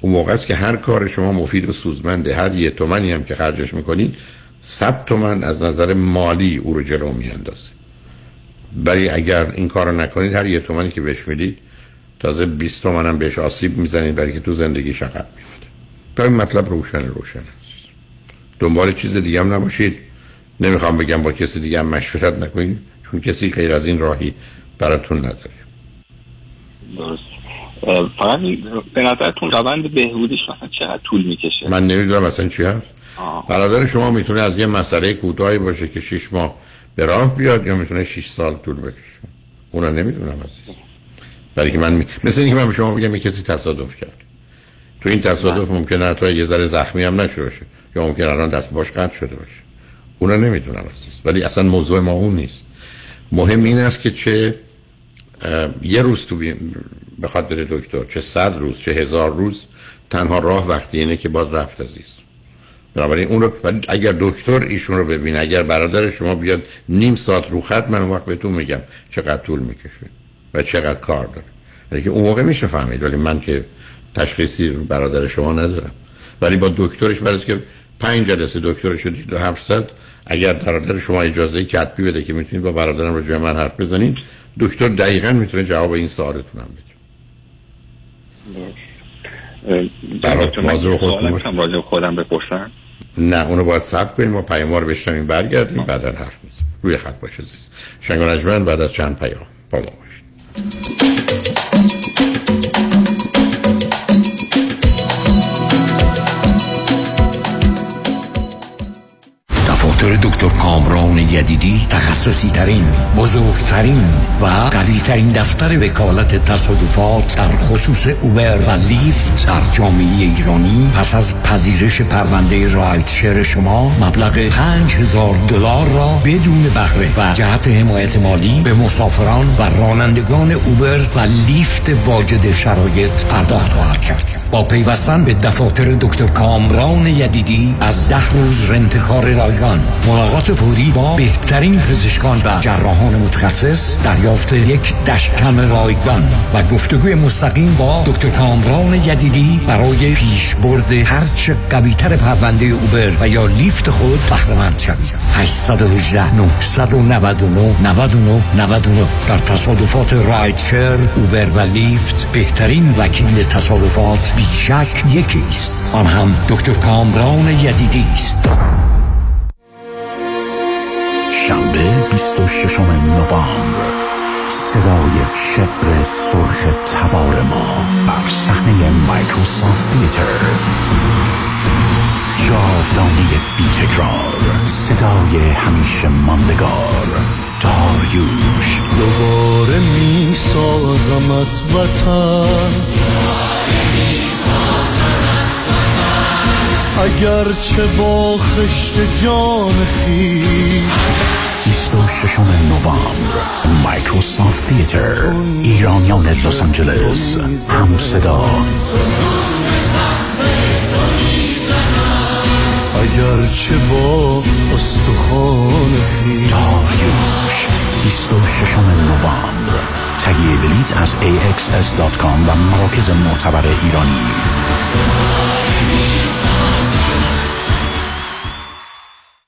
اون موقع است که هر کار شما مفید و سوزمنده هر یه تومنی هم که خرجش می‌کنید صد تومن از نظر مالی او رو جلو میاندازه. ولی اگر این کار رو نکنید هر یه تومنی که بهش می‌دید تازه 20 تومن هم بهش آسیب می‌زنید برای که تو زندگی شقب میفته تا این مطلب روشن روشن است. دنبال چیز دیگه هم نباشید. نمی‌خوام بگم با کسی دیگه هم مشورت نکنید چون کسی غیر از این راهی براتون نداره. درست فقط به نظرتون روند بهبودیش مثلا چقدر طول می‌کشه؟ من نمی‌دونم مثلا چی هست. برادر شما می‌تونه از یه مسئله کوتاهی باشه که شش ماه به راه بیاد یا می‌تونه 6 سال طول بکشه؟ اونا نمی‌دونم عزیز. برای که من می... مثل اینکه من به شما بگم کسی تصادف کرد. تو این تصادف ممکنه حتی یه ذره زخمی هم نشده باشه یا ممکنه الان دست باش قطع شده باشه. اونا نمی‌دونم عزیز. ولی اصلا موضوع ما اون نیست. مهم این است که چه یه روز تو بخواد بره دکتر چه صد روز چه هزار روز تنها راه وقتی اینه که باید رفت عزیز. بنابراین اون رو اگر دکتر ایشون رو ببینه اگر برادر شما بیاد نیم ساعت رو خط من اون وقت بهتون میگم چقدر طول می‌کشه و چقدر کار داره. ولی که اون موقع میشه فهمید ولی من که تشخیصی برادر شما ندارم. ولی با دکترش برای که پنج جلسه دکترش رو دید و حرف اگر برادر شما اجازه کتبی بده که می‌تونید با برادرم رو من حرف بزنید دکتر دقیقا می‌تونه جواب این سوالتون هم بده. خودم بپرسن نه اونو باید سب کنیم. و پیام رو بشنویم برگردیم بعدا حرف میزیم روی خط باشه زیست شنگ بعد از چند پیام. با ما باشید. دکتر کامران یدیدی تخصصی ترین بزرگترین و قوی ترین دفتر وکالت تصادفات در خصوص اوبر و لیفت در جامعه ایرانی. پس از پذیرش پرونده رایت شیر شما مبلغ 5000 دلار را بدون بهره و جهت حمایت مالی به مسافران و رانندگان اوبر و لیفت واجد شرایط پرداخت خواهد کرد. با پیوستن به دفاتر دکتر کامران یدیدی از ده روز رنتکار رایگان. ملاقات فوری با بهترین پزشکان و جراحان متخصص دریافت یک دشکم رایگان و گفتگوی مستقیم با دکتر کامران یدیدی برای پیشبرد هرچه قویتر پرونده اوبر و یا لیفت خود بهرهمند شوید. 818 999 99 99 در تصادفات رایدشر اوبر و لیفت بهترین وکیل تصادفات بیشک یکی است. آن هم دکتر کامران یدیدی است. شنبه 26 نوامبر. صدای شعر سرخ تبار ما بر صحنه مایکروسافت تیتر. جاودانه بی تکرار صدای همیشه ماندگار. داریوش. دوباره می سازمت وطن اگر چه با خشت جان خیش. 26 نوامبر مایکروسافت تیتر ایرانیان لس آنجلس هم صدا. اگر چه با استخوان خیش. داریوش 26 نوامبر. تهیه بلیت از axs.com و مراکز معتبر ایرانی.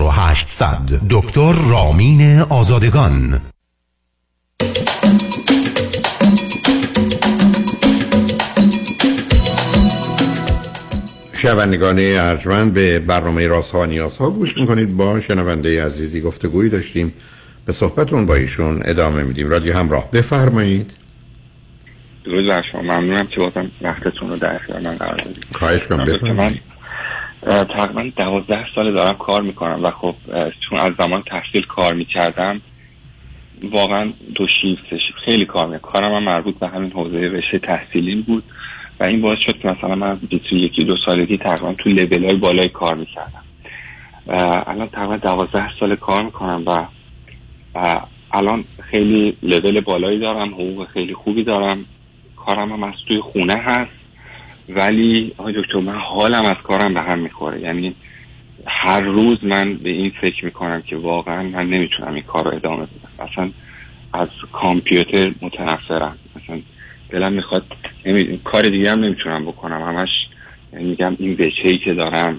4800 دکتر رامین آزادگان. شنوندگان ارجمند به برنامه راست ها و نیاز ها گوش می‌کنید. با شنونده عزیزی گفتگویی داشتیم. به صحبتون با ایشون ادامه میدیم. رادیو همراه. بفرمایید. درود بر شما ممنونم که بازم وقتتون رو در اختیار من قرار دادید. خواهش کنم بفرمایید. تقریبا دوازده سال دارم کار می‌کنم و خب چون از زمان تحصیل کار می‌کردم واقعا دو شیفت خیلی کار می‌کنم کارم هم مربوط به همین حوزه رشته تحصیلی بود و این باعث شد که مثلا من یکی دو سالگی تقریبا تو لیبل های بالای کار می‌کردم. الان تقریبا دوازده سال کار می‌کنم و الان خیلی لول بالایی دارم حقوق خیلی خوبی دارم. کارم هم از توی خونه هست. ولی آقای دکتر من حالم از کارم به هم می‌خوره. یعنی هر روز من به این فکر می‌کنم که واقعا من نمی‌تونم این کار رو ادامه بدم. اصلا از کامپیوتر متنفرم. مثلا دلم می‌خواد کار دیگه هم نمی‌تونم بکنم. همش میگم این وجهی که دارم.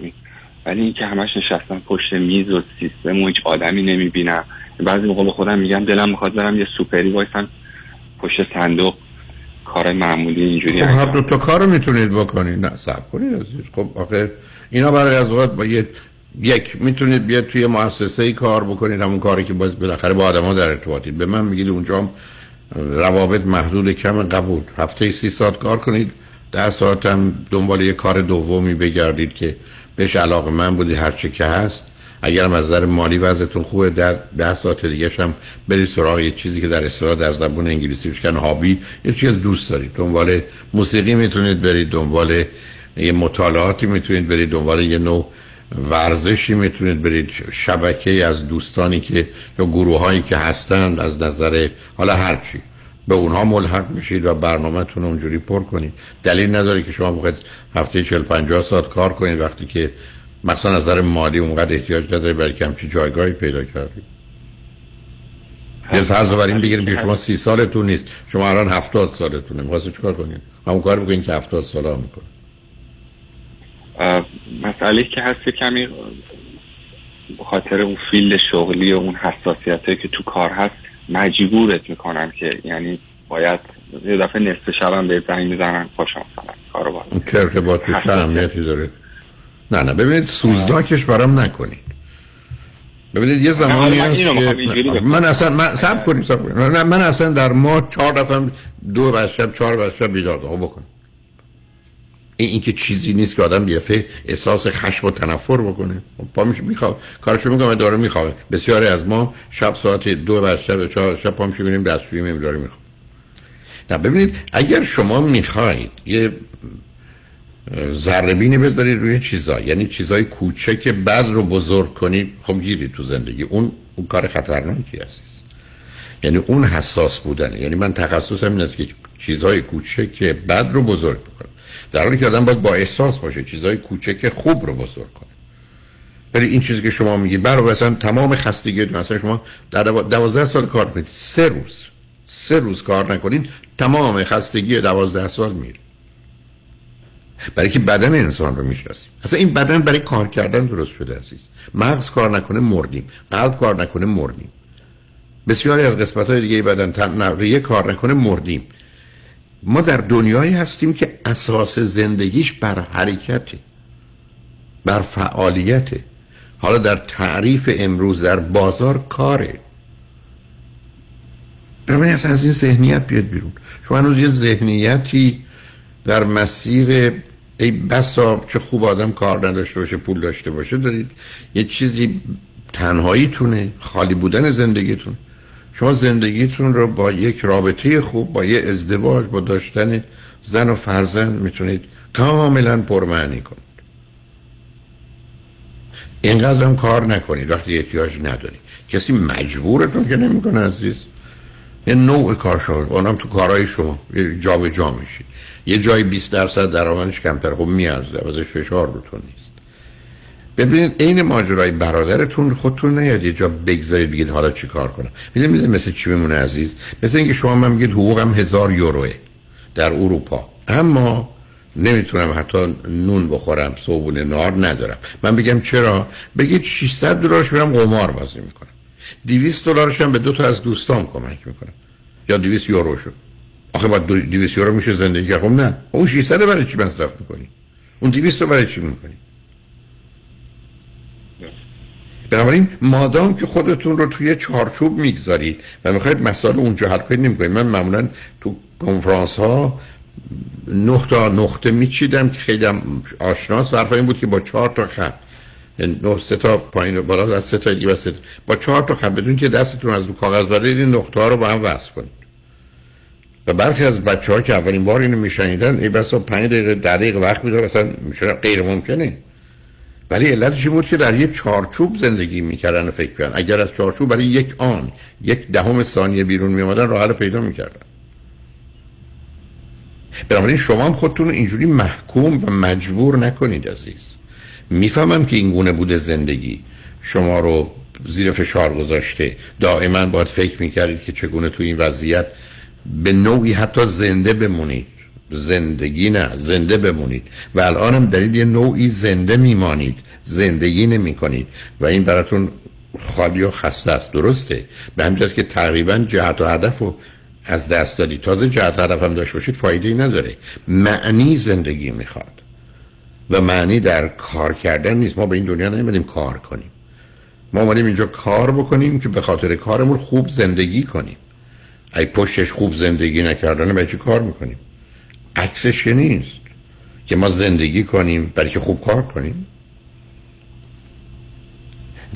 ولی اینکه همش نشستم پشت میز و سیستم و هیچ آدمی نمی‌بینم. بعضی موقع به خودم میگم دلم می‌خواد برم یه سوپری وایسم پشت صندوق کار معمولی اینجوری خب هر دو تا کار رو می‌تونید بکنید. نه صبر کنید عزیز. خب آخه اینا برای از اوقات با یه یک می‌تونید بیاد توی مؤسسه ای کار بکنید همون کاری که باز بالاخره با آدما در ارتباطید. به من میگید اونجا هم روابط محدود کم قبول. هفته سی ساعت کار کنید ده ساعت هم دنبال یه کار دومی بگردید که بهش علاقه من بودی هر چه که هست. اگر از نظر مالی وضعتون خوبه در ده ساعت دیگه هم برید سراغ یه چیزی که در اصطلاح در زبون انگلیسی میگن هابی یه چیز دوست دارید. دنبال موسیقی می‌تونید برید دنبال یه مطالعاتی می‌تونید برید دنبال یه نوع ورزشی می‌تونید برید. شبکه از دوستانی که یا گروه هایی که هستند از نظر حالا هرچی به اونها ملحق میشید و برنامهتون اونجوری پر کنید. دلیل نداره که شما بخواید هفته 40 50 ساعت کار کنید. وقتی که مثلا نظر مالی اونقدر احتیاج نداره برای کمچی جایگاهی پیدا کردید یه فرض بر این بگیریم که شما سی سالتون نیست شما الان هفتاد سالتونه. می‌خواست چیکار کنید؟ همون کار بکنید که هفتاد سال ها می‌کنه مسئله که هست کمی خاطر اون فیلد شغلی و اون حساسیت که تو کار هست مجبورت می‌کنن که یعنی باید یه دفعه نصف شبم به زنگ می‌زنن پاشم مثلا کارو باید که ارتباط چه اهمیتی داره؟ نه نه ببینید سوزناکش برام نکنید ببینید یه زمانی هست که من اصلا من سب کنیم سب کنیم من اصلا در ما چهار دفعه دو بر شب چهار بر شب بیدار بکنم این اینکه چیزی نیست که آدم بیفه احساس خشم و تنفر بکنه. خب، پا میشه می‌خواد کارشو می‌کنه داره می‌خواد بسیاری از ما شب ساعت دو بر شب چهار شب پا میشه ببینیم دستشویی داره می‌خواد نه ببینید اگر شما می‌خواید یه ذره بذارید روی چیزا. یعنی چیزای کوچک بعد رو بزرگ کنید خب گیرید تو زندگی. اون اون کار خطرناکی هست یعنی اون حساس بودن یعنی من تخصصم این است که چیزهای کوچک بعد رو بزرگ بکنم در حالی که آدم باید با احساس باشه. چیزهای کوچک خوب رو بزرگ کنه. ولی این چیزی که شما میگید برای مثلا تمام خستگی مثلا شما در دوازده سال کار کنید سه روز. سه روز کار نکنید تمام خستگی دوازده سال میره. برای که بدن انسان رو می‌شناسیم اصلا این بدن برای کار کردن درست شده عزیز. مغز کار نکنه مردیم قلب کار نکنه مردیم بسیاری از قسمت های دیگه بدن تن کار نکنه مردیم ما در دنیایی هستیم که اساس زندگیش بر حرکته بر فعالیته. حالا در تعریف امروز در بازار کاره. برای از این ذهنیت بیاد بیرون. شما هنوز یه ذهنیتی در مسیر ای بسا که خوب آدم کار نداشته باشه پول داشته باشه دارید یه چیزی تنهاییتونه خالی بودن زندگیتون. شما زندگیتون رو با یک رابطه خوب با یه ازدواج با داشتن زن و فرزند می‌تونید کاملا پرمعنی کنید. اینقدر هم کار نکنید. وقتی احتیاج ندارید. کسی مجبورتون که نمی‌کنه عزیز. یه نوع کار شد. اونم تو کارهای شما. جا به جا میشید یه جای 20 درصد درآمدش کمتر. خب میارزه. ازش فشار روتون نیست. ببینید عین ماجرای برادرتون خودتون نیاد یه جا بگذارید بگید حالا چی کار کنم. می‌دونید مثل چی میمونه عزیز؟ مثل اینکه شما من میگید حقوقم هزار یوروه در اروپا. اما نمی‌تونم حتی نون بخورم صبحونه نار ندارم. من بگم چرا؟ بگید 600 دلارش برم قمار بازی می‌کنم. 200 دلارش هم به دو تا از دوستام کمک می‌کنم یا 200 یورو شد آخه با 200 یورو میشه زندگی کرد. خب نه. اون 600 برای چی مصرف می‌کنی؟ اون 200 رو برای چی می‌کنی؟ بنابراین مادام که خودتون رو توی چارچوب می‌گذارید و می‌خواید مسائل اونجا حل کنید نمی‌کنید. من معمولا تو کنفرانس ها تا نقطه میچیدم که خیلی آشناس. و این بود که با چهار تا خط. یعنی نه سه تا پایین و بالا از سه تا دیگه سه با چهار تا خط بدون که دستتون از رو کاغذ برید این نقطه ها رو با هم وصل کنید. و برخی از بچه ها که اولین بار اینو میشنیدن ای بسا پنج دقیقه در دقیقه وقت میدار اصلا میشه غیر ممکنه. ولی علتش این بود که در یک چارچوب زندگی می‌کردن و فکر کردن اگر از چارچوب برای یک آن یک دهم ثانیه بیرون میامدن راه حل پیدا می‌کردن. بنابراین شما هم خودتون اینجوری محکوم و مجبور نکنید عزیز. می‌فهمم که این گونه بوده زندگی. شما رو زیر فشار گذاشته. دائما باید فکر می‌کردید که چگونه تو این وضعیت به نوعی حتی زنده بمونید. زندگی نه زنده بمونید. و الان هم دارید یه نوعی زنده میمانید. زندگی نمی کنید و این براتون خالی و خسته است. درسته؟ به همین که تقریبا جهت و هدف و از دست دادی. تازه جهت هدف هم داشته باشید فایده ای نداره. معنی زندگی می‌خواد. و معنی در کار کردن نیست. ما به این دنیا نمیدیم کار کنیم. ما اومدیم اینجا کار بکنیم که به خاطر کارمون خوب زندگی کنیم. ای پشتش خوب زندگی نکردن برای چی کار می‌کنیم؟ عکسش که نیست که ما زندگی کنیم برای که خوب کار کنیم؟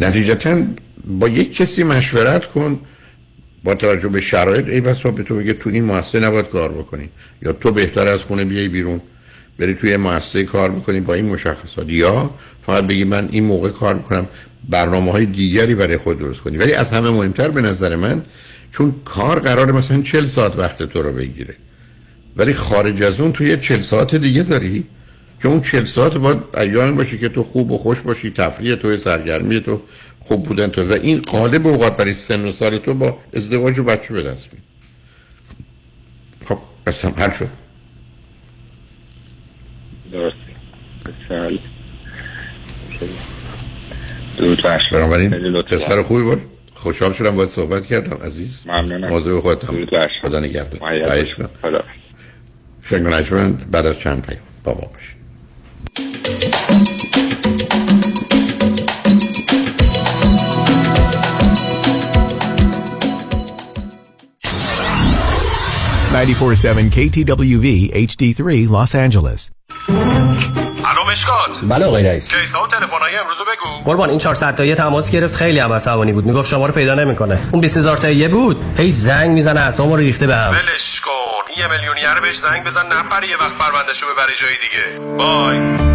نتیجتا با یک کسی مشورت کن با توجه به شرایط ای بس به تو بگه تو این مؤسسه نباید کار بکنی. یا تو بهتر از خونه بیای بیرون. بری توی مؤسسه کار بکنی با این مشخصات یا فقط بگی من این موقع کار می‌کنم برنامه های دیگری برای خود درست کنی. ولی از همه مهمتر به نظر من چون کار قرار مثلا 40 ساعت وقت تو رو بگیره. ولی خارج از اون تو یه 40 ساعت دیگه داری. که اون 40 ساعت باید ایام باشه که تو خوب و خوش باشی تفریح تو سرگرمی تو خوب بودن تو. و این قالب اوقات برای سن و سال تو با ازدواج و بچه به دست می خب پس هم شد. درست بنابراین پسر خوبی بود؟ خوشحال شدم باید صحبت کردم عزیز. ممنونم. موضوع خودتم خدا نگهدار. خدا شنگ بعد از چند پیام با ما باشید KTWV HD3 Los Angeles. مشکات بله آقای رئیس. کیسا و تلفن‌های امروز بگو. قربان این 400 تایی تماس گرفت خیلی هم عصبانی بود. می‌گفت شما رو پیدا نمی‌کنه. اون 20000 تایی بود. هی زنگ می‌زنه اسمو رو ریخته بهم ولش کن. یه میلیونیر بهش زنگ بزن نپره یه وقت پروندهشو ببره جای دیگه. بای.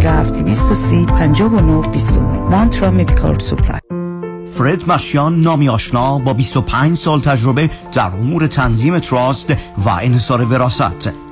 230 59 29 Mantra Medical Supply فرد مشیان نامی آشنا با 25 سال تجربه در امور تنظیم trust و انحصار وراثت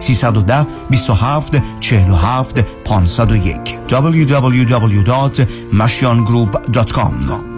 310 27 47 501 www.mashiangroup.com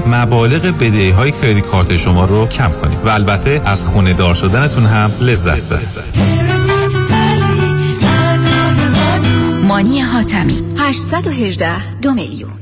مبالغ بدهی های کردیت کارت شما رو کم کنید. و البته از خونه دار شدنتون هم لذت ببرید. مانی حاتمی. 818 دو میلیون.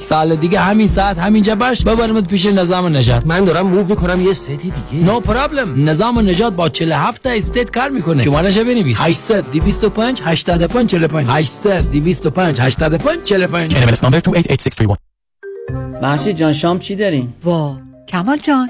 سال دیگه همین ساعت همینجا باش. ببرمت پیش نظام نجات من دارم move می‌کنم یه city دیگه. no no problem نظام نجات با 47 تا استیت کار می‌کنه. شمارهش بنویس. 800 225 85 45 800 225 85 45 NMLS number 288631 محشید جان شام چی داریم؟ وا. کمال جان.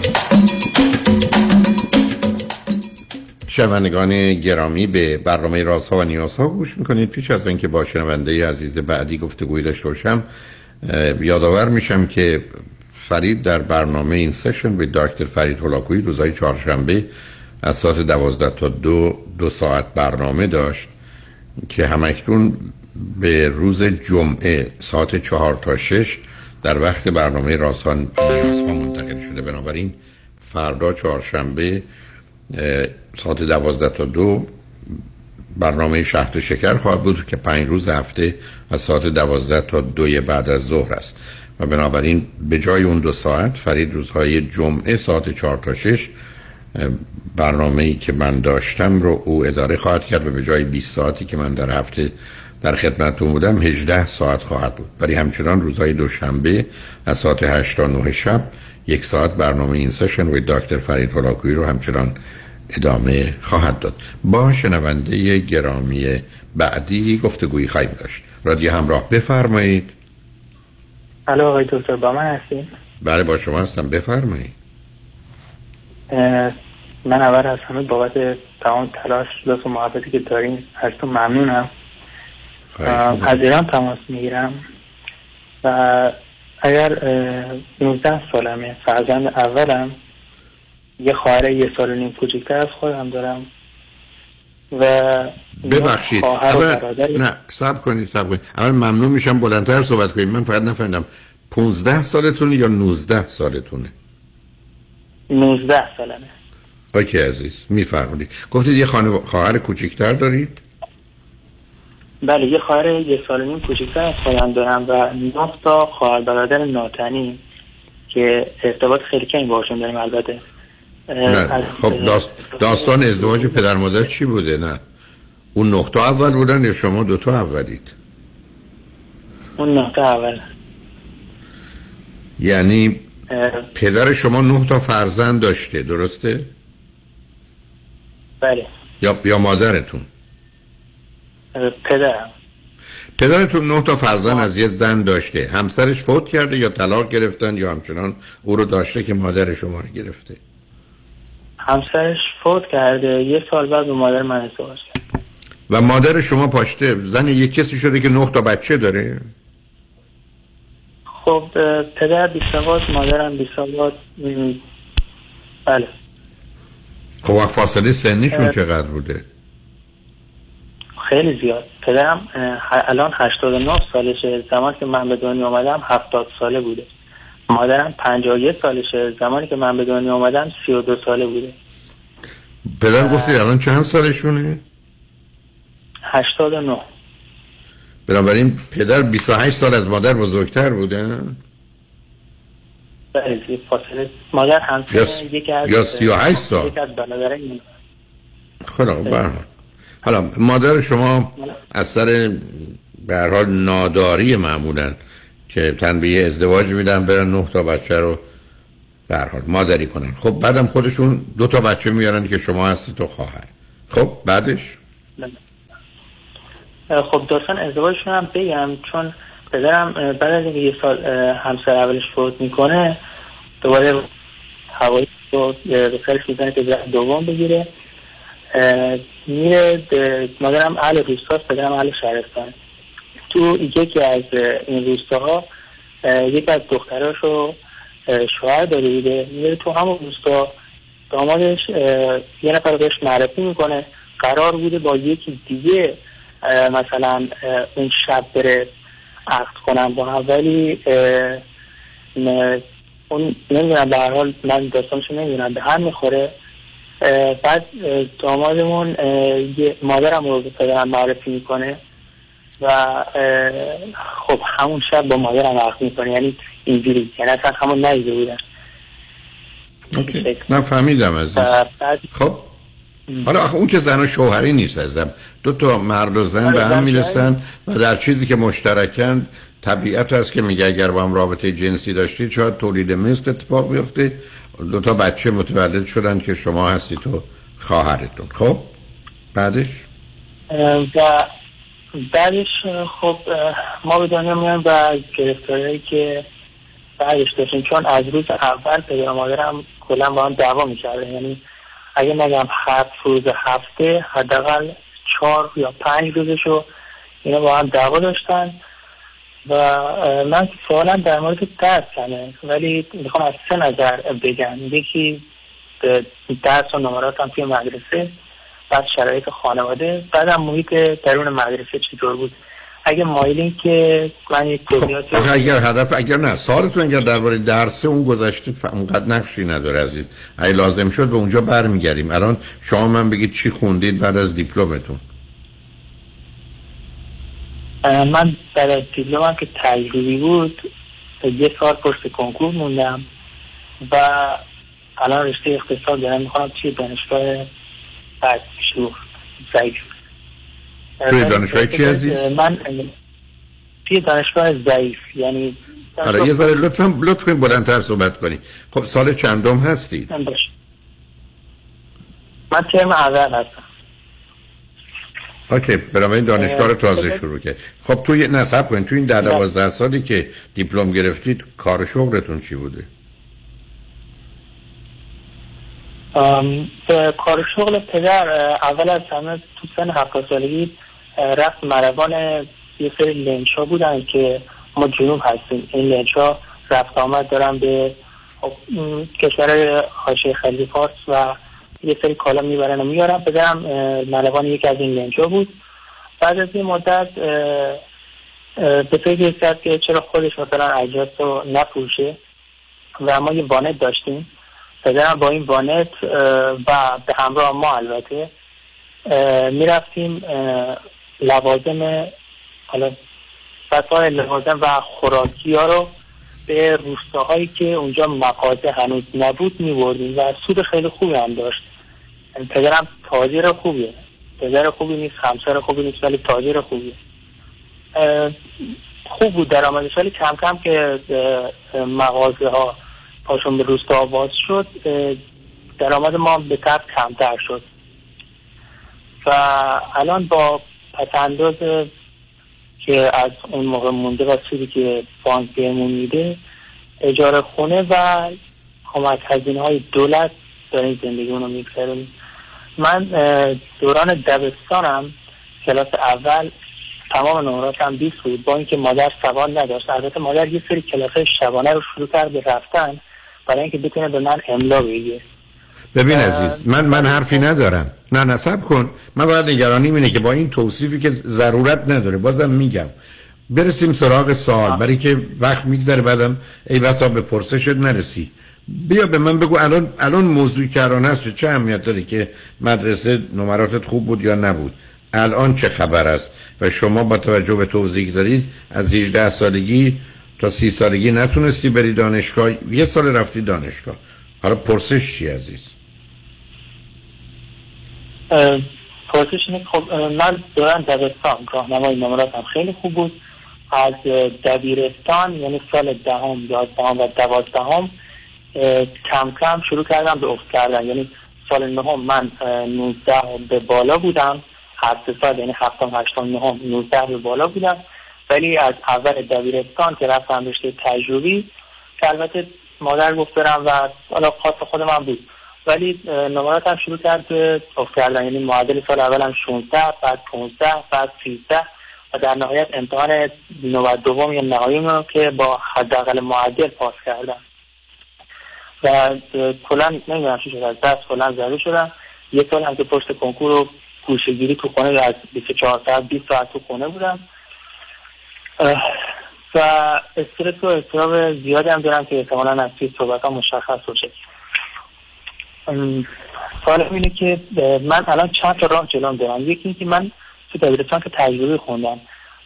شنوندگان گرامی به برنامه رازها و نیازها گوش می‌کنید. پیش از اینکه با شنونده عزیز بعدی گفتگوی داشته باشم یادآور میشم که فرید در برنامه این سشن به دکتر فرید هلاکویی روزهای چهارشنبه از ساعت دوازده تا دو دو ساعت برنامه داشت که همکنون به روز جمعه ساعت چهار تا شش در وقت برنامه رازها نیازها منتقل شده. بنابراین فردا چهارشنبه ساعت دوازده تا دو برنامه شهد و شکر خواهد بود که پنج روز هفته از ساعت دوازده تا دوی بعد از ظهر است. و بنابراین به جای اون دو ساعت فرید روزهای جمعه ساعت چهار تا شش برنامه ای که من داشتم رو او اداره خواهد کرد و به جای 20 ساعتی که من در هفته در خدمتتون بودم 18 ساعت خواهد بود. ولی همچنان روزهای دوشنبه از ساعت 8 تا 9 شب یک ساعت برنامه این سشن و دکتر فرید هلاکویی رو همچنان ادامه خواهد داد. با شنونده گرامی بعدی گفتگویی خواهیم داشت. رادیو همراه بفرمایید. الو آقای دکتر با من هستین؟ بله با شما هستم. بفرمایید. من اول از همه بابت تمام تلاش لطف و محبتی که دارین از تو ممنونم از ایران تماس می‌گیرم و اگر اه، 19 سالمه فرزند اولم یه خواهر یه سال و نیم کوچکتر از خودم دارم. و ببخشید. اول نه سب کنید سب کنید اول ممنون میشم بلندتر صحبت کنید من فقط نفهمیدم. 15 سالتون یا 19 سالتونه؟ 19 سالمه. اوکی عزیز میفرمایید. گفتید یه خواهر کوچیکتر دارید؟ بله یه خواهر یه سال نیم کوچکتر از خودم دارم و نه تا خواهر برادر ناتنی که ارتباط خیلی کمی باشون داریم البته. خب داست داستان ازدواج پدر مادر چی بوده؟ نه. اون نقطه اول بودن یا شما دوتا اولید؟ اون نقطه اول. یعنی پدر شما نه تا فرزند داشته درسته؟ بله. یا یا مادرتون؟ پدرم پدرتون نه تا فرزند از یه زن داشته. همسرش فوت کرده یا طلاق گرفتن یا همچنان او رو داشته که مادر شما رو گرفته؟ همسرش فوت کرده. یه سال بعد به مادر من ازدواج کرد. و مادر شما پاشته زن یه کسی شده که نه تا بچه داره؟ خب پدر بی سواد مادرم بی سواد م، بله. خب فاصله سنیشون. چقدر بوده؟ خیلی زیاد. پدرم الان 89 سالشه. زمان که من به دنیا آمدم 70 ساله بوده. مادرم 51 سالشه. زمانی که من به دنیا آمدم 32 ساله بوده. پدر گفتید الان چند سالشونه؟ 89 بنابراین پدر 28 سال از مادر بزرگتر بوده بله فاصله. مادر همسر یا س- یکی از یا 38 سال. یکی از برادران خدا برحال. حالا مادر شما از سر به حال ناداری معمولا که تنبیه ازدواج میدن برن نه تا بچه رو به حال مادری کنن. خب بعدم خودشون دو تا بچه میارن که شما هستی تو خواهر. خب بعدش؟ خب داستان ازدواجشون هم بگم چون پدرم بعد از یه سال همسر اولش فوت می‌کنه دوباره هوایی رو به سرش می‌زنه که دوم بگیره. میره مادرم اهل روستاست پدرم اهل شهرستان. تو یکی از این روستاها اه، یکی از دختراشو اه، شوهر داده بوده. میره تو همون روستا. دامادش یه نفر رو بهش معرفی می‌کنه. قرار بوده با یکی دیگه مثلا اون شب بره عقد کنم با هم. ولی اون نمی‌دونم به هر حال من داستانشو نمی‌دونم. به هم می‌خوره. بعد دامادمون مادرم رو به پدرم معرفی می‌کنه و خب همون شب با مادرم عقد می‌کنه یعنی اینجوری یعنی اصلا همون ندیده بودن. اوکی. نه فهمیدم بعد خب. حالا اون که زن و شوهری نیست ازم دو تا مرد و زن آره، به هم زن می‌رسن و در چیزی که مشترکند طبیعت هست که میگه اگر با هم رابطه جنسی داشتید شاید تولید مثل اتفاق بیفته. دو تا بچه متولد شدن که شما هستی تو خواهرتون. خب؟ بعدش؟ و بعدش خب ما به دنیا میان و گرفتاری که بعدش داشتیم. چون از روز اول پدر مادرم کلا با هم دعوا می‌کردن. یعنی اگه نگم هفت روز هفته حداقل چهار یا پنج روزشو اینا با هم دعوا داشتن. و من سوالم در مورد درسمه ولی می‌خوام از سه نظر بگم. یکی درس و نمراتم توی مدرسه بعد شرایط خانواده بعدم محیط درون مدرسه چطور بود. اگه مایلین که من یک توضیحاتی آخه اگر هدف اگر نه سوالتون اگر درباره درس اون گذشته اونقدر نقشی نداره عزیز. اگه لازم شد به اونجا برمیگردیم. الان شما من بگید چی خوندید بعد از دیپلمتون. من از دیپلمم که تجربی بود یه سال پشت کنکور موندم و الان رشته اقتصاد دارم می‌خوام توی دانشگاه بعد شروع ضعیف توی دانشگاه چی عزیز؟ من توی دانشگاه ضعیف یعنی آره یه ذره لطفا لطف کنید بلندتر صحبت کنید خب سال چندم هستید. من ترم اول هستم. اوکی بنابراین دانشگاه رو تازه شروع کرد. خب توی نصب کنید توی این ده دوازده سالی که دیپلم گرفتید کار شغلتون چی بوده؟ ام، به کار شغل پدر اول از همه تو سن هفت سالگی رفت ملوان یه سری لنج ها بودن که ما جنوب هستیم. این لنج ها رفت آمد دارن به خب، کشور حاشیه خلیج فارس و یه سری کالا می‌برن و میارن. پدرم اه، ملوان یکی از این لنج ها بود. بعد از این مدت به فکر کرد که چرا خودش مثلا اجناس رو نفروشه و ما یه وانت داشتیم. پدرم با این وانت اه، و به همراه ما البته می‌رفتیم لوازم حالا وسایل لوازم و خوراکی ها رو به روستاهایی که اونجا مغازه هنوز نبود میبردیم و سود خیلی خوبی هم داشت. پدرم تاجر خوبیه. پدر خوبی نیست همسر خوبی نیست ولی تاجر خوبیه. خوب بود درآمدش ولی کم کم که مغازه ها پاشون به روستا باز شد درآمد ما به تب کمتر شد. و الان با پسنداز که از اون موقع مونده و سودی که بانک بهمون میده اجاره خونه و کمک هزینه های دولت داریم زندگی رو میگذرونیم. من دوران دبستانم کلاس اول تمام نمراتم 20 بود. با اینکه مادر سوال نداشت. البته مادر یه سری کلاس شبانه رو شروع کرد به رفتن برای اینکه بتونه به من املا بگه. ببین عزیز من من حرفی ندارم. نه نصب کن. من باید نگرانیم اینه که با این توصیفی که ضرورت نداره. بازم میگم. برسیم سراغ سوال. برای که وقت میگذره بعدم ای بسا به پرسشت نرسی. بیا به من بگو الان الان موضوعی که الان هست چه اهمیت داره که مدرسه نمراتت خوب بود یا نبود؟ الان چه خبر است؟ و شما با توجه به توضیحی که دارید از 18 سالگی تا 30 سالگی نتونستی بری دانشگاه؟ یه سال رفتی دانشگاه. حالا پرسش چی عزیز؟ پرسش خب من دوران دبستان راهنمای نمراتم خیلی خوب بود. از دبیرستان یعنی سال دهم یازدهم و دوازدهم اه، کم کم شروع کردم به افت کردن. یعنی سال نهم من اه، 19 به بالا بودم. هر سه سال یعنی هفتم هشتم نهم 19 به بالا بودم. ولی از اول دبیرستان که رفتم رشته تجربی که البته مادر گفت برم و حالا خاص خود من بود. ولی نمراتم شروع کرد به افت کردن. یعنی معدل سال اولم 16 بعد 15 بعد 13 و در نهایت امتحان نوبت دوم یا نهایی رو که با حداقل معدل پاس کردم. و کلا نمی‌دونم چی شد از دست کلا زده شدم. یه سال هم که پشت کنکور رو گوشهگیری تو خونه از 24 ساعت 20 ساعت تو خونه بودم. و استرس و اضطراب زیادی هم دارم که احتمالا از توی صحبت مشخص باشه. سوالم اینه که من الان چند تا راه جلوم دارم. یکی اینکه من تو دبیرستان که تجربه خوندم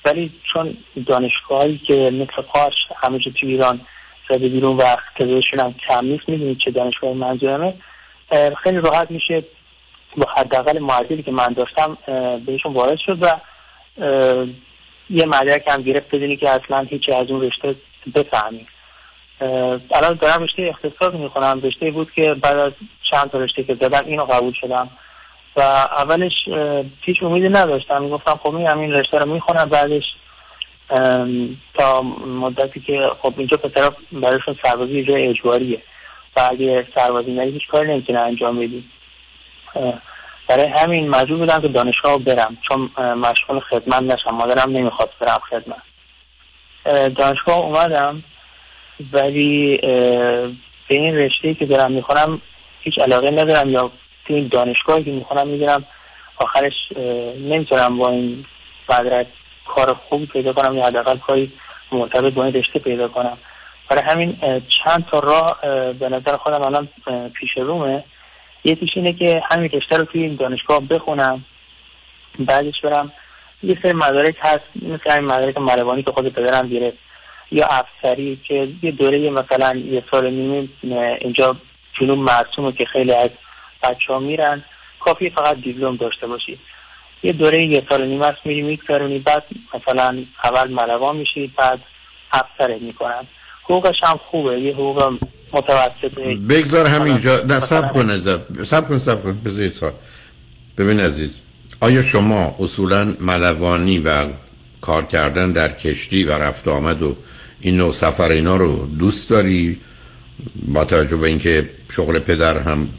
ولی چون دانشگاهایی که مثل قارش همه جا تو ایران زده بیرون و تعدادشون هم کم نیست می‌دونید چه دانشگاه منظورمه. خیلی راحت میشه با حداقل معدلی که من داشتم بهشون وارد شد و یه مدرک هم گرفت بدونی که اصلا هیچی از اون رشته بفهمی. الان دارم رشته اقتصاد می‌خونم. رشته بود که بعد از چند تا رشته که زدم اینو قبول شدم. و اولش هیچ امیدی نداشتم. گفتم خب این رشته رو می‌خونم بعدش تا مدتی که خب اینجا پسرا برایشون سربازی یه جای اجباریه. و اگه سربازی نری هیچ کاری نمی‌تونه انجام بدی. برای همین مجبور بودم که دانشگاه برم چون مشغول خدمت نشم مادرم نمی‌خواست برم خدمت. اه، دانشگاه اومدم ولی به این رشته که دارم می‌خونم هیچ علاقه ندارم یا تو این دانشگاهی که می‌خونم می‌دونم آخرش نمی‌تونم با این مدرک کار خوبی پیدا کنم یا حداقل کاری مرتبط با این رشته پیدا کنم. برای همین چند تا راه اه، به نظر خودم الان پیش رومه. یکیش اینه که همین رشته رو توی این دانشگاه بخونم بعدش برم یه سری مدارک هست مثل همین مدارک ملوانی که خود پدرم گرفت یا افسری که یه دوره مثلا یه سال نیمه اینجا جنوب مرسومه که خیلی از بچه ها میرن. کافی فقط دیپلم داشته باشی. یه دوره یه سال نیمه است میری میگذرونی بعد مثلا اول ملوان میشی بعد افسرت می‌کنن. حقوقش هم خوبه یه حقوق متوسط بگذار همینجا. نه سب کن سب کن سب کن. بذار یه سوال. ببین عزیز آیا شما اصولا ملوانی و کار کردن در کشتی و رفت و آمد و این نوع سفر اینا رو دوست داری؟ با توجه به اینکه شغل پدر هم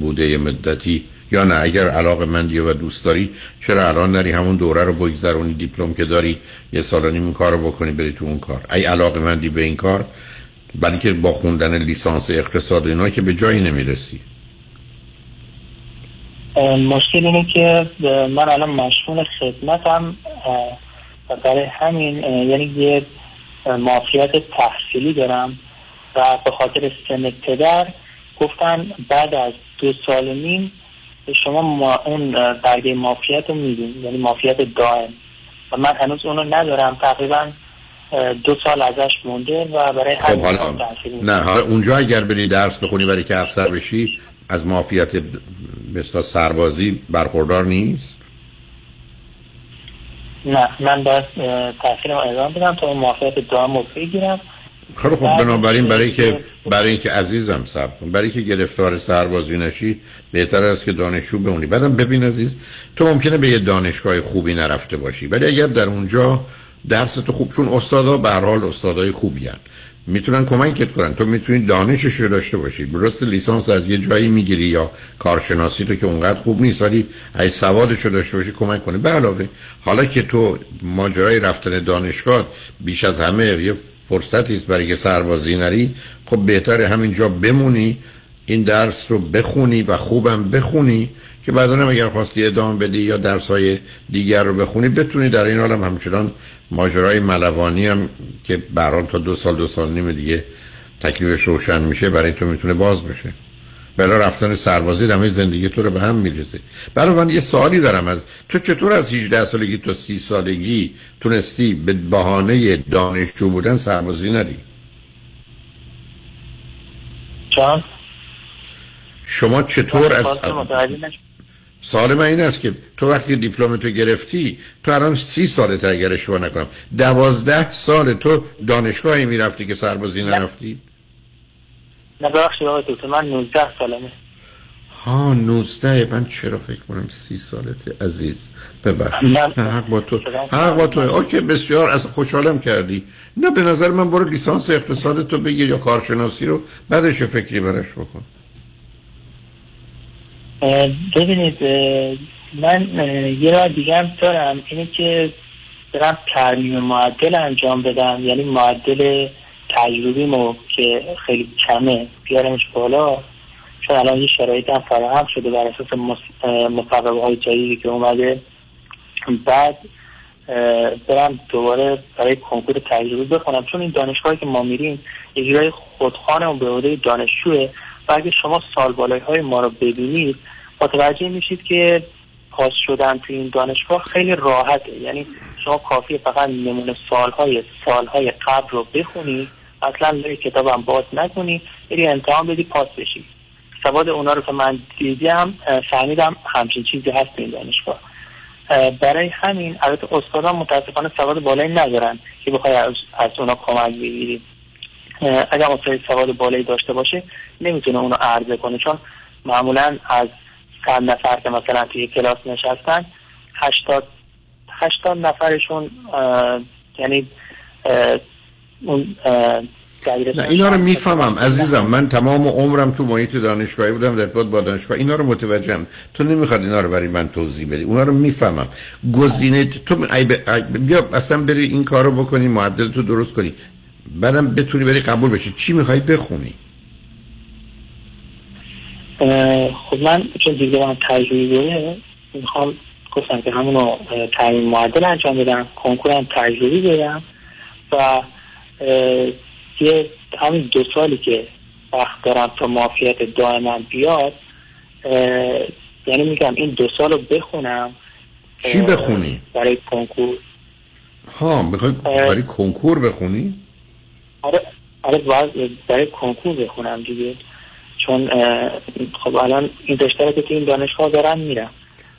بوده یه مدتی. یا نه؟ اگر علاقه مندی و دوست داری چرا الان نری همون دوره رو بگذرونی دیپلم که داری یه سال نیم کار رو بکنی بری تو اون کار؟ ای علاقه مندی به این کار برای که با خوندن لیسانس اقتصاد اینا که به جایی نمی‌رسی. مشکل اینه که من الان مشغول خدمتم و برای همین یعنی یه معافیت تحصیلی دارم و به خاطر سن پدر گفتن بعد از دو سال نیم شما ما اون برگه معافیت رو میدیم یعنی معافیت دائم. و من هنوز اونو ندارم تقریبا دو سال ازش مونده و برای خب حالا نه حالا اونجا اگر بری درس بخونی برای که افسر بشی از معافیت مثلا سربازی برخوردار نیست؟ نه من باید تحصیلم ادامه بدم تا اون معافیت دائم رو بگیرم. خیلی خب بنابراین برای که برای اینکه عزیزم صبر کن. برای که گرفتار سربازی نشی بهتر است که دانشجو بمونی. بعدم ببین عزیز تو ممکنه به یه دانشگاه خوبی نرفته باشی ولی اگر در اونجا درس تو خوب چون استادا به هر حال استادای خوبی هن. می‌تونن کمکت کنن. تو می‌تونی دانشش رو داشته باشی. درست لیسانس از یه جایی می‌گیری یا کارشناسی تو که اونقدر خوب نیست ولی ای سوادش رو داشته باشی کمک کنه به علاوه حالا که تو ماجرای رفتن دانشگاه بیش از همه یه فرصتی است برای سربازی نری. خب بهتره همینجا بمونی این درس رو بخونی و خوبم بخونی که بعدا هم اگر خواستی ادامه بدی یا درس های دیگر رو بخونی بتونی در این حال هم همچنان ماجرای ملوانی هم که بران تا دو سال دو سال نیم دیگه تکلیفش روشن میشه برای تو می‌تونه باز بشه. بلا رفتن سربازی همه زندگی تو رو به هم میریزه. برای من یه سوالی دارم از تو چطور از 18 سالگی تا 30 سالگی تونستی به بهانه دانشجو بودن سربازی نری؟ جان شما چطور از. سوال من این است که تو وقتی دیپلم تو گرفتی تو الان سی سالت اگر اشتباه نکنم دوازده سال تو دانشگاهی می‌رفتی که سربازی نرفتی؟ نه ببخشید آقای دکتر من 19 سالمه. ها 19 من چرا فکر کنم سی سالته عزیز؟ ببخش من- نه حق با تو. حق با تو اوکی بسیار از خوشحالم کردی. نه به نظر من برو لیسانس اقتصاد تو بگیر یا کارشناسی رو بعدش فکری برش بکن. ببینید من یه راه دیگه هم دارم اینه که برم ترمیم معدل انجام بدم یعنی معدل تجربیمو که خیلی کمه بیارمش بالا. چون الان یه شرایط هم فراهم شده بر اساس مصوبه های جدیدی که اومده. بعد برم دوباره برای کنکور تجربی بخونم. چون این دانشگاهی که ما میریم اجرای خودخانه به عهده دانشجوه. و اگه شما سال بالای های ما رو ببینید متوجه میشید که پاس شدن تو این دانشگاه خیلی راحته. یعنی شما کافی فقط نمونه سالهای سالهای قبل رو بخونی. اصلا لای کتابم باز نکنی. بری امتحان بدی پاس بشی. سواد اونا رو که من دیدم اه، فهمیدم همچین چیزی هست این دانشگاه. اه، برای همین البته استادان متاسفانه سواد بالایی ندارن که بخوای از, از اونا کمک بگیری. اگر استاد سواد بالایی داشته باشه نمی‌تونه اونو عرضه کنه. چون معمولا از صد نفر که مثلا توی کلاس نشستن هشتاد هشتاد نفرشون یعنی اون نه اینا رو می‌فهمم عزیزم. من تمام عمرم تو محیط دانشگاهی بودم در ارتباط با دانشگاه. اینا رو متوجهم. تو نمی‌خواد اینا رو برای من توضیح بدی. اونا رو می‌فهمم. گزینه تو بیا اصلا بری این کار رو بکنی معدل تو درست کنی. بعدم بتونی بری قبول بشی. چی می‌خوای بخونی؟ خب من چون دیگه من تجربی داره می‌خوام گفتم که همونو تعیین معدل انجام بدم کنکورم تجربی بدم و یه همین دو سالی که وقت دارم تا معافیت دائما بیاد یعنی میگم این دو سال رو بخونم. چی بخونی؟ برای کنکور. ها می‌خوای برای کنکور بخونی؟ آره آره باید برای کنکور بخونم دیگه. چون خب الان این رشته رو که تو این دانشگاه دارم میرم.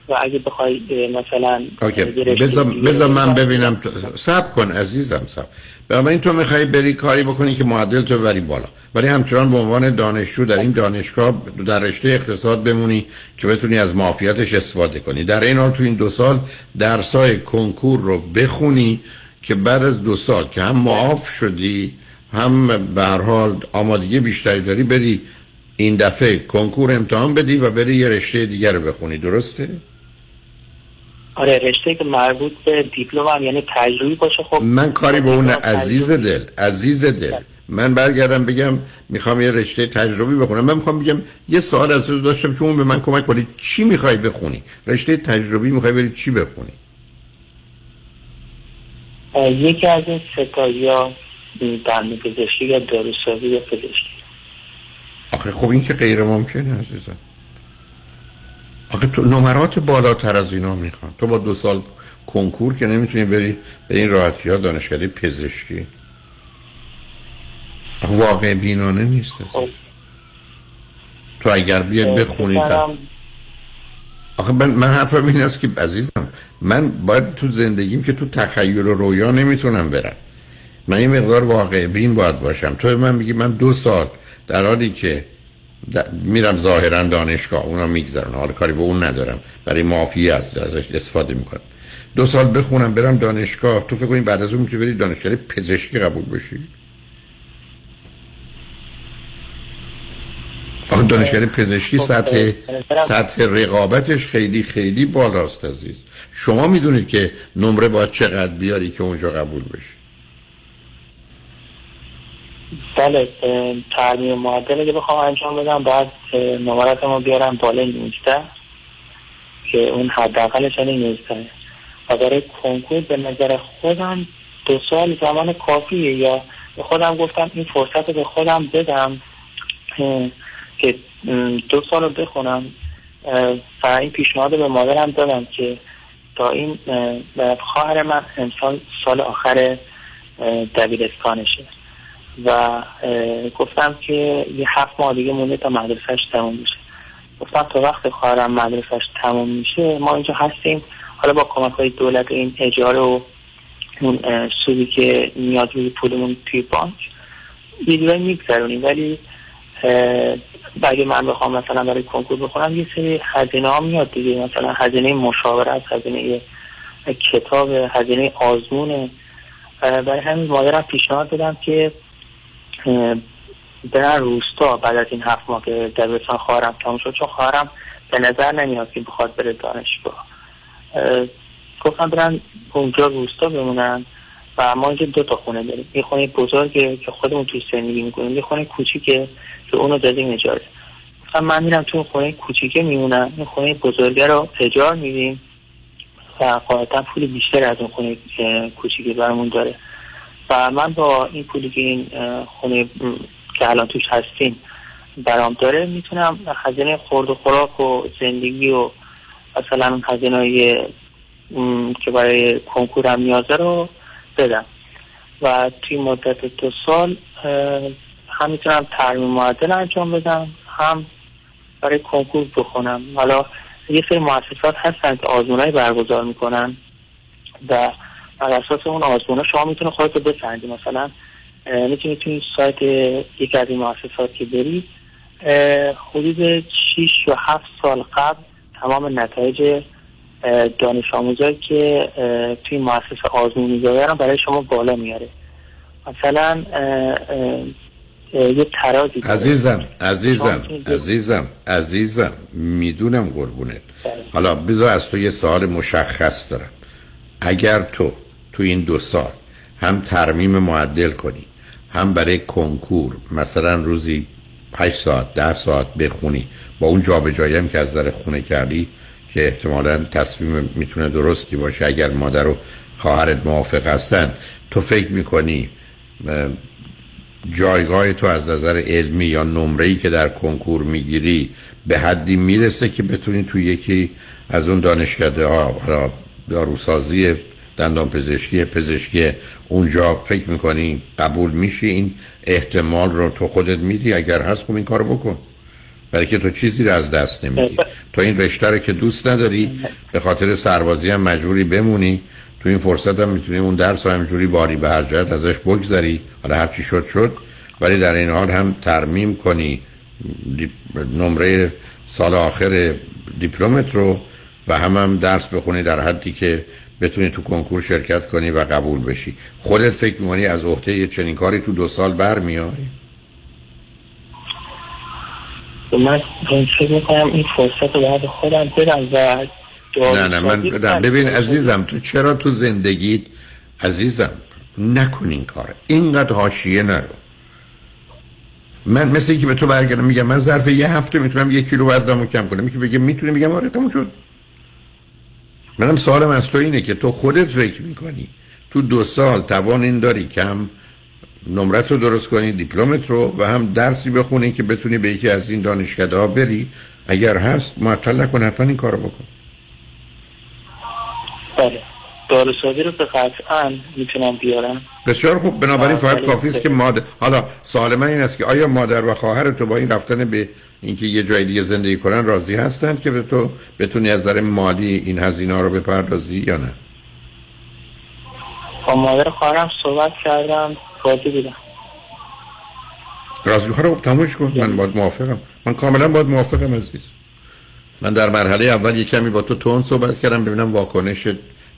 و اگه بخوای مثلا بذار من ببینم تو... سب کن عزیزم سب بنابراین تو می‌خوای بری کاری بکنی که معدل تو بری بالا. ولی همچنان به عنوان دانشجو در این دانشگاه در رشته اقتصاد بمونی که بتونی از معافیتش استفاده کنی. در این حال تو این دو سال درسای کنکور رو بخونی که بعد از دو سال که هم معاف شدی هم به حال آمادگی بیشتری داری بری این دفعه کنکور امتحان بدی و بری یه رشته دیگر رو بخونی. درسته؟ آره رشته که مربوط به دیپلم هم یعنی تجربی باشه. خب من کاری به اون عزیز دل عزیز دل. من برگردم بگم می‌خوام یه رشته تجربی بخونم. من می‌خوام بگم یه سوال از تو داشتم چون به من کمک کنی. چی می‌خوای بخونی؟ رشته تجربی می‌خوای بری چی بخونی؟ یکی از این ستا یا دندون پزشکی یا داروسازی یا پزشکی. آخه خب این که غیر ممکنه عزیزم. آخه تو نمرات بالاتر از اینا می‌خوان. تو با دو سال کنکور که نمی‌تونی بری به این راحتی ها دانشکده پزشکی. واقع بینانه نیست. عزیز. تو اگر بیای بخونی در- فکرم آخه من, من حرفم این است که عزیزم من باید تو زندگیم که تو تخیل و رویا نمی‌تونم برم. من یه مقدار واقع بین باید باشم. تو من میگی من دو سال در حالی که میرم ظاهرا دانشگاه اونا میگذرن حال کاری به اون ندارم برای معافی از ازش استفاده می‌کنم. دو سال بخونم برم دانشگاه. تو فکر کنی بعد از اون می‌تونی بری دانشگاه پزشکی قبول بشی؟ آخه دانشگاه پزشکی سطح سطح رقابتش خیلی خیلی بالاست عزیز. شما می‌دونید که نمره باید چقدر بیاری که اونجا قبول بشی. بله ترمیم معدل اگه بخوام انجام بدم بعد نمراتمو بیارم بالای 19 که اون حداقلش یعنی 19 و برای کنکور به نظر خودم دو سال زمان کافیه یا به خودم گفتم این فرصت رو به خودم بدم که دو سال رو بخونم. و این پیشنهاد به مادرم دادم که تا این اه، خواهر من امسال سال آخر دبیرستانشه. و گفتم که یه هفت ماه دیگه مونده تا مدرسهش تموم میشه گفتم تا وقت خواهرم مدرسهش تموم میشه ما اینجا هستیم. حالا با کمک های دولت این اجاره و اون سودی که میاد روی پولمون توی بانک یه جورایی میگذرونیم. ولی اگه من بخوام مثلا برای کنکور بخونم یه سری هزینه ها میاد دیگه. مثلا هزینه مشاورت هزینه کتاب هزینه آزمونه برای همین مادرم پیشنهاد دادم که برن روستا بعد از این هفت ماه که دبیرستان خواهرم تموم شد چون خواهرم به نظر نمیاد که بخواد بره دانشگاه. اه، گفتم برن اونجا روستا بمونن و ما اینجا دو تا خونه داریم. یه خونه بزرگه که خودمون توی زندگی می‌کنیم یه خونه کوچیکه که اونو دادیم اجاره گفتم من میرم تو خونه کوچیکه میمونم. این خونه بزرگه رو اجار میدیم و قاعدتا پول بیشتر از اون خونه کوچیکه برامون داره. و من با این پولی که این خونه که الان توش هستیم برام داره می‌تونم هزینه خورد و خوراک و زندگی و مثلا های که برای کنکورم نیازه رو بدم. و توی مدت دو سال هم می‌تونم ترمیم معدل انجام بدم هم برای کنکور بخونم. حالا یه سری مؤسسات هستن که آزمونای برگزار می‌کنن و بر اساس اون آزمون شما می‌تونه خودت رو بسنجی مثلا می‌تونی توی سایت یکی از این مؤسسات که بری حدود 6 یا 7 سال قبل تمام نتایج دانش آموزایی که توی مؤسسه آزمون می‌ذارن برای شما بالا میاره. مثلا اه، اه، اه، یه ترازی. عزیزم عزیزم عزیزم عزیزم می‌دونم قربونت. حالا بذار از تو یه سوال مشخص دارم. اگر تو تو این دو سال. هم ترمیم معدل کنی هم برای کنکور مثلا روزی 8 ساعت 10 ساعت بخونی. با اون جابجایی هم که از در خونه کردی که احتمالا تصمیم می‌تونه درستی باشه. اگر مادر و خواهرت موافق هستن تو فکر می‌کنی جایگاه تو از نظر علمی یا نمره‌ای که در کنکور می‌گیری به حدی می‌رسه که بتونی تو یکی از اون دانشکده ها داروسازی دندان پزشکی پزشکی اونجا فکر می‌کنی قبول میشی؟ این احتمال رو تو خودت میدی اگر هست خب این کارو بکن. برای که تو چیزی رو از دست نمیدی. تو این رشته رو که دوست نداری به خاطر سربازی هم مجبوری بمونی. تو این فرصت هم می‌تونی اون درس رو همجوری باری به هر جهت ازش بگذری. حالا هر چی شد شد. ولی در این حال هم ترمیم کنی. نمره سال آخر دیپلمت رو و هم هم درس بخونی در حدی که بتونی تو کنکور شرکت کنی و قبول بشی. خودت فکر می‌کنی از عهده یه چنین کاری تو دو سال برمیای من فکر می‌کنم این فرصت رو بعد خودم بدم و نه نه من بدم. ببین عزیزم تو چرا تو زندگیت عزیزم نکن این کار؟ اینقدر حاشیه نرو. من مثل اینکه به تو برگردم میگم من ظرف یه هفته می‌تونم یک کیلو وزنمو کم کنم. یکی بگه می‌تونی میگم آره تموم شد. منم سوالم از تو اینه که تو خودت فکر می‌کنی. تو دو سال توان این داری کم نمرت رو درست کنی دیپلمت رو و هم درسی بخونی که بتونی به یکی از این دانشکده ها بری. اگر هست معطل نکن حتما این کارو بکن. بله. داروسازی رو به قطعا می‌تونم بیارم. بسیار خوب. بنابراین فقط کافی است که مادر حالا سوال من این است که آیا مادر و خواهر تو با این رفتن به اینکه یه جای دیگه زندگی کنن راضی هستند که به تو بتونی از نظر مالی این هزینه رو بپردازی یا نه؟ با مادر خواهرم صحبت کردم راضی بودم راضی خواهر تموش کن. من باید موافقم. من کاملا باید موافقم عزیز. من در مرحله اول یه کمی با تو تون صحبت کردم ببینم واکنش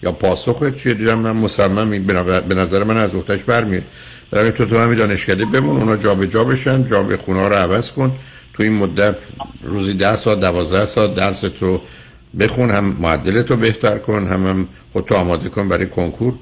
یا پاسخ چیه دیدم. من مصمم به نظر من از اختش برمیاد. برای تو تو همین دانشکده بمون اونا جا به جا بشن جا به خونه رو عوض کن. تو این مدت روزی ده ساعت دوازده ساعت درست رو بخون هم معدلت رو بهتر کن هم, هم خودتو آماده کن برای کنکور.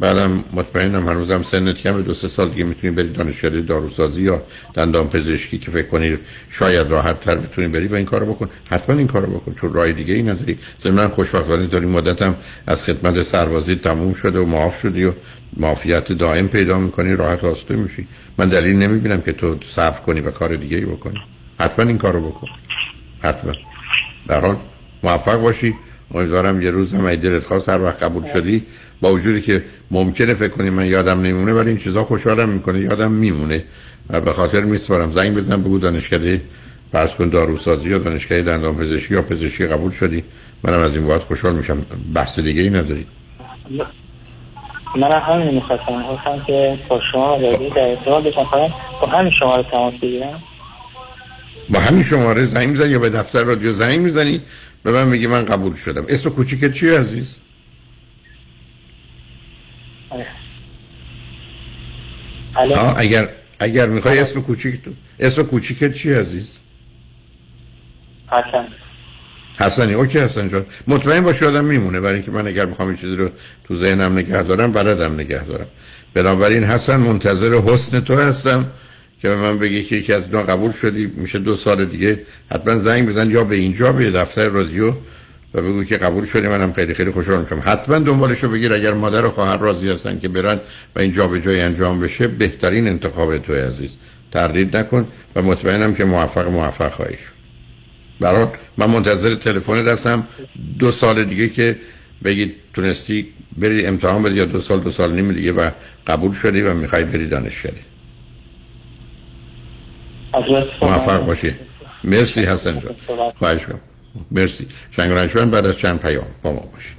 بعدم مطمئنم هنوزم سنت کم دو سه سال دیگه می‌تونی بری دانشکده داروسازی یا دندان پزشکی که فکر کنی شاید راحت تر بتونی بری و این کارو بکن. حتما این کارو بکن چون راه دیگه ای نداری. ضمن خوشبختانه داری مدتم از خدمت سربازی تموم شده و معاف شدی و معافیت دائم پیدا می‌کنی راحت آسوده میشی. من دلیل نمی‌بینم که تو صبر کنی و کار دیگه ای بکنی. حتما این کارو بکن. حتما. در حال موفق باشی. امیدوارم یه روز هم دلت خواست هر وقت قبول شدی. با وجودی که ممکنه فکر کنی من یادم نمیمونه ولی این چیزا خوشحالم می‌کنه یادم میمونه. و به خاطر میسپارم. زنگ بزن بگو دانشکده فرض کن داروسازی یا دانشگاه دندان پزشکی یا پزشکی قبول شدی. منم از این باید خوشحال میشم. بحث دیگه ای نداری. من همین می‌خواستم. خواستم که با شما در با همین شماره تماس با همین شماره زنگ می‌زنی یا به دفتر رادیو زنگ می‌زنی؟ به من میگی من قبول شدم. اسم کوچیکت چیه عزیز؟ اگر اگر می‌خوای اسم کوچیک تو اسم کوچیکت چی عزیز؟ حسن. حسنی. اوکی حسن جان. مطمئن باش آدم میمونه. برای اینکه من اگر بخوام این چیزی رو تو ذهنم نگه دارم بلدم نگه دارم. بنابراین حسن منتظر حسن تو هستم. که من بگی که یکی از اینا قبول شدی میشه دو سال دیگه. حتما زنگ بزن یا به اینجا به دفتر رادیو و بگو که قبول شدی. منم خیلی خیلی خوشحال میشم. حتما دنبالشو بگیر. اگر مادر و خواهر راضی هستن که برن و این جای انجام بشه بهترین انتخاب تو عزیز. تردید نکن و مطمئنم که موفق موفق خواهی شد. برای من منتظر تلفن دستم. دو سال دیگه که بگید تونستی بری امتحان بدی یا دو سال دو سال نیم دیگه و قبول شدی و می‌خوای بری دانشگاهی. موفق باشی. مرسی حسن جان. خواهش کنم مرسی. شنگ بعد از چند پیام با ما باشید.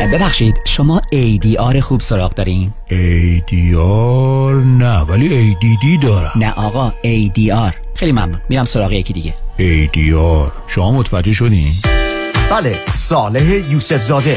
ببخشید شما ADR خوب سراغ دارین؟ ADR نه ولی ADD دارم. نه آقا ADR خیلی ممنون میرم سراغ یکی دیگه. ADR شما متوجه شدین؟ بله صالح یوسف زاده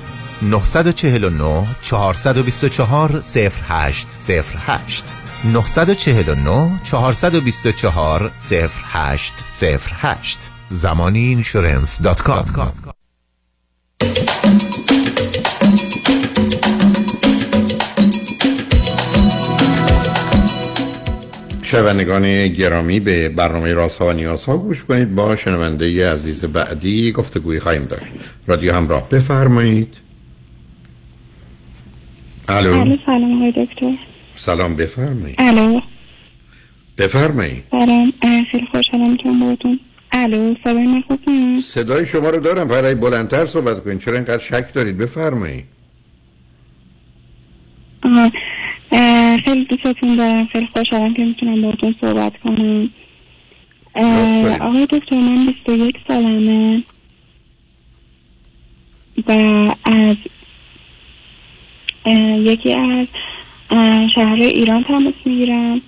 949 424 0808 949 424 0808 زمانی اینشورنس دات کام شنوندگان گرامی به برنامه راست ها و نیاز ها گوش کنید. با شنونده عزیز بعدی گفتگوی خواهیم داشت. رادیو همراه بفرمایید. الو. سلام آقای دکتر. سلام بفرمایید. الو. بفرمایید. سلام خیلی خوشحالم می‌تونم باهاتون. الو صدای من خوب صدای شما رو دارم اگه بلندتر صحبت کنید چرا اینقدر شک دارید؟ بفرمایید. خیلی دوستتون دارم خیلی خوشحالم که می‌تونم باهاتون صحبت کنم. آقای دکتر من 21 سالمه. و از یکی از شهر ایران تماس می‌گیرم.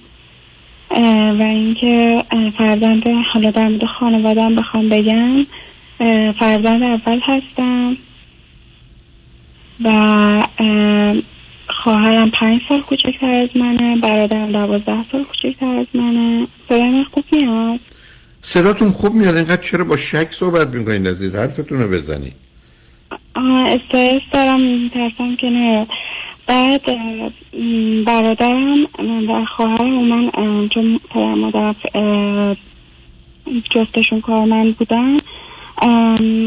و اینکه فرزند حالا در مورد خانوادم بخوام بگم فرزند اول هستم. و اه، خواهرم پنج سال کوچکتر از منه. برادرم دوازده سال کوچکتر از منه. صدای خوب میاد؟ صداتون خوب میاد. اینقدر چرا با شک صحبت می‌کنید عزیز؟ حرفتون رو بزنید. استرس دارم ترسم که نه. بعد برادرم و خواهرم من چون پدر مادرم اه، جفتشون کارمند بودن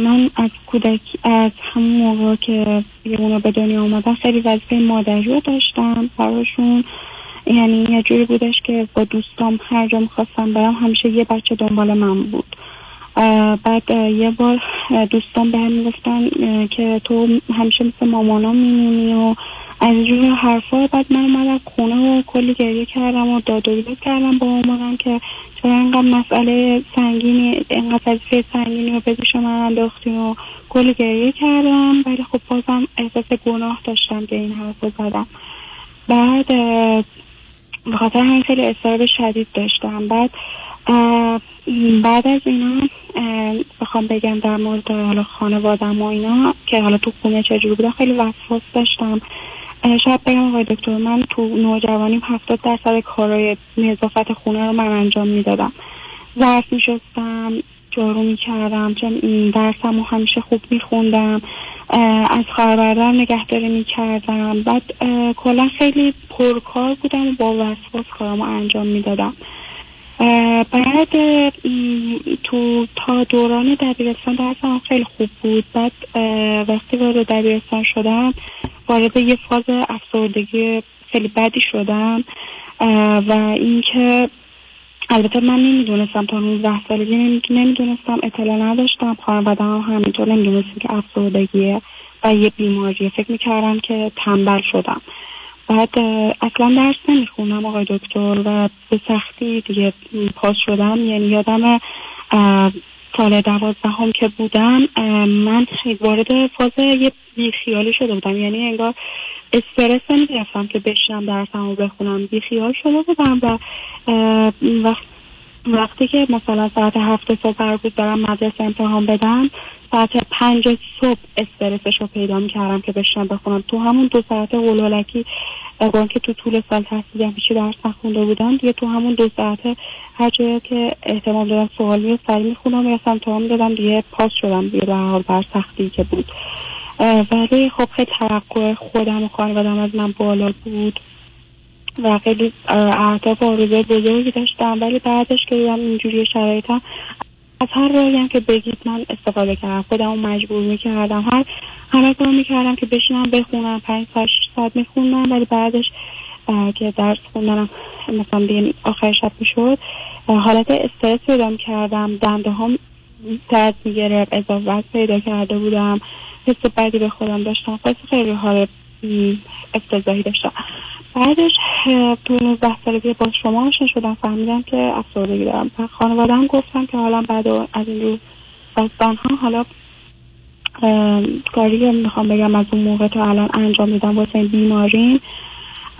من از کودک از همون موقع که اونا به دنیا اومدن خیلی وظیفه مادری رو داشتم براشون. یعنی یه جوری بودش که با دوستام هر جا می‌خواستم برم همیشه یه بچه دنبال من بود. بعد یه بار دوستان به هم گفتن که تو همیشه مثل مامانا میمونی و از اینجور حرفا بعد من اومدم خونه و کلی گریه کردم و داد و کردم با مامانم که چرا اینقدر مسئله سنگینی اینقدر وظیفه سنگینی رو به دوش من انداختین و کلی گریه کردم. ولی خب بازم احساس گناه داشتم که این حرف رو زدم. بعد به خاطر همین خیلی شدید داشتم. بعد بعد از اینا بخوام بگم در مورد حالا خانوادم و اینا که حالا تو خونه چجوری بودم خیلی وسواس داشتم. شاید بگم آقای دکتر من تو نوجوانیم هفتاد درصد کارهای نظافت خونه رو من انجام می‌دادم. ظرف میشستم جارو می‌کردم درسم رو همیشه خوب میخوندم از برادرم نگهداری می‌کردم. بعد کلا خیلی پرکار بودم و با وسواس کارامو انجام می‌دادم. بعد تو تا دوران دبیرستان درسم خیلی خوب بود. بعد وقتی وارد دبیرستان شدم وارد یه فاز افسردگی خیلی بدی شدم. و اینکه البته من نمی‌دونستم تا 19 سالگی نمی- نمی‌دونستم اطلاع نداشتم. خانواده هم همینطور نمی‌دونستیم که افسردگیه و یه بیماریه. فکر می‌کردم که تنبل شدم. بعد اصلا درس نمی‌خونم آقای دکتر و به سختی دیگه پاس شدم. یعنی یادم سال دوازدهم که بودم من وارد فاز یه بیخیالی شده بودم. یعنی انگار استرس نمی‌گرفتم که بشینم درسمو بخونم. بیخیال شده بودم و اه، وقت وقتی که مثلا ساعت هفت صبح قرار بود برم مدرسه امتحان بدم ساعت پنج صبح استرسش رو پیدا می‌کردم که بشنم بخونم. تو همون دو ساعت قلالکی با اینکه تو طول سال تحصیلم هیچی درس نخونده بودم دیگه تو همون دو ساعت هر جایی که احتمال دارم سوالی رو سری می‌خونم و امتحان می‌دادم دیگه پاس شدم. دیگه به حال بر سختی که بود. ولی خب خیلی توقع خودم و خانوادم از من بالا بود. و خیلی اه، اهداف و آرزوی بزرگی داشتم. ولی بعدش که دیدم اینجوری شرایطم از هر راهی هم که بگید من استفاده کردم. خودم رو مجبور می‌کردم. هر همه کار می‌کردم که بشینم بخونم پنج ساعت شش ساعت میخوندم. ولی بعدش که درس خوندنم مثلا دیگه آخر شب می‌شد حالت استرس پیدا می‌کردم. دنده هم درد می‌گرفت اضافت پیدا کرده بودم. حس بدی به خودم داشتم. خیلی حال افتضاحی داشتم. بعدش تو 19 سالگی با شما آشنا شدم فهمیدم که افسردگی دارم و خانوادم گفتم که حالا بعد از این رو ها حالا کاری که می‌خوام بگم از اون موقع تا الان انجام میدم واسه این بیماریم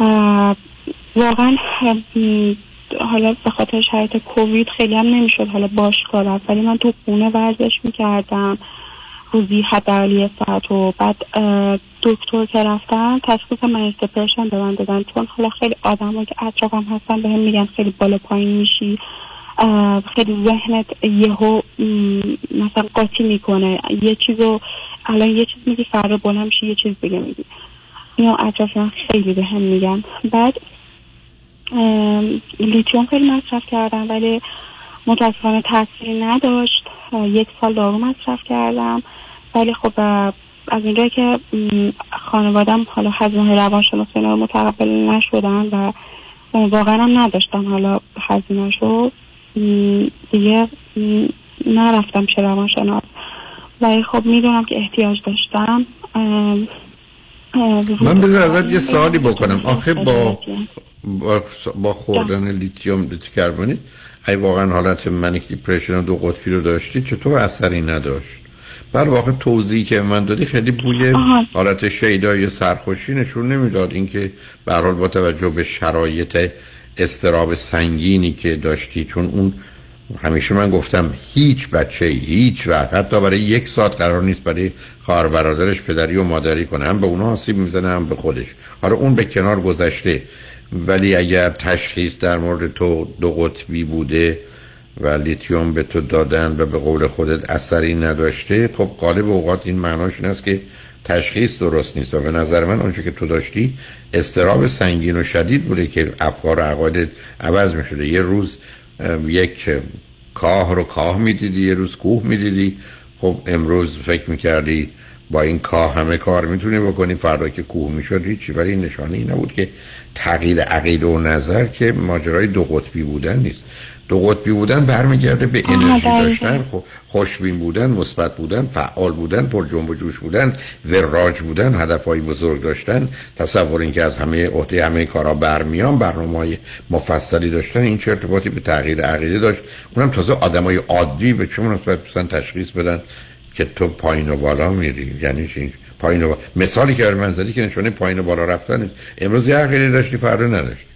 اه، واقعا حالا به خاطر شرایط کووید خیلی هم نمی‌شد حالا باش کار رفت. ولی من تو خونه ورزش می‌کردم روزی حداقل یه ساعت و بعد دکتر که رفتم تشخیص من دپرشن به من دادن. چون حالا خیلی آدم که اطرافم هستن به هم میگن خیلی بالا پایین میشی. خیلی ذهنت یهو مثلا قاطی می‌کنه. یه چیزو الان یه چیز میگی فردا بلند میشی یه چیز دیگه میگی. اینو اطراف من خیلی به هم میگن. بعد لیتیوم خیلی مصرف کردم ولی متاسفانه تاثیری نداشت. یک سال دارو مصرف کردم. ولی خب از اینجایی که خانوادم حالا هزینه روانشناسی رو متقبل نشدن و واقعا هم نداشتم حالا هزینه شو دیگه نرفتم چه روانشناس. ولی خب می‌دونم که احتیاج داشتم. من بذار ازت یه سوالی بکنم. آخه با با, خوردن لیتیوم لیتی کربونی ای واقعا حالت منیک دیپریشن و دو قطبی رو داشتی چطور اثری نداشت؟ بر واقع توضیحی که من دادی خیلی بوی آها. حالت شیدای سرخوشی نشون نمی‌داد. اینکه به حال با توجه به شرایط استراب سنگینی که داشتی چون اون همیشه من گفتم هیچ بچه هیچ وقت حتی برای یک ساعت قرار نیست برای خواهر برادرش پدری و مادری کنه. هم به اونا آسیب می‌زنه هم به خودش. حالا اون به کنار گذشته. ولی اگر تشخیص در مورد تو دو قطبی بوده و لیتیوم به تو دادن و به قول خودت اثری نداشته خب غالب اوقات این معناش این است که تشخیص درست نیست و به نظر من آنچه که تو داشتی استراب سنگین و شدید بوده که افکار و عوض می شده یه روز یک کاه رو کاه می‌دیدی یه روز کوه می‌دیدی. خب امروز فکر می‌کردی با این کاه همه کار می‌تونی بکنی. فردا که کوه می‌شد هیچی. ولی این نشانه ای نبود که تغییر عقیده و نظر که ماجرای دو قطبی بودن نیست. دو قطبی بودن برمیگرده به انرژی. داشتن. خو- خوشبین بودن مثبت بودن فعال بودن پر جنب و جوش بودن وراج بودن هدفهای بزرگ داشتن. تصور اینکه از همه عهده همه کارا برمیان برنامه مفصلی داشتن این چه ارتباطی به تغییر عقیده داشت؟ اونم تازه آدمای عادی به چه مناسبت تشخیص بدن. که تو پایین و بالا میری. یعنی چی؟ پایین و بالا. مثالی که من زدی که نشونه پایین و بالا رفتن نیست. امروز یه عقیده داشتی فردا نداشتی.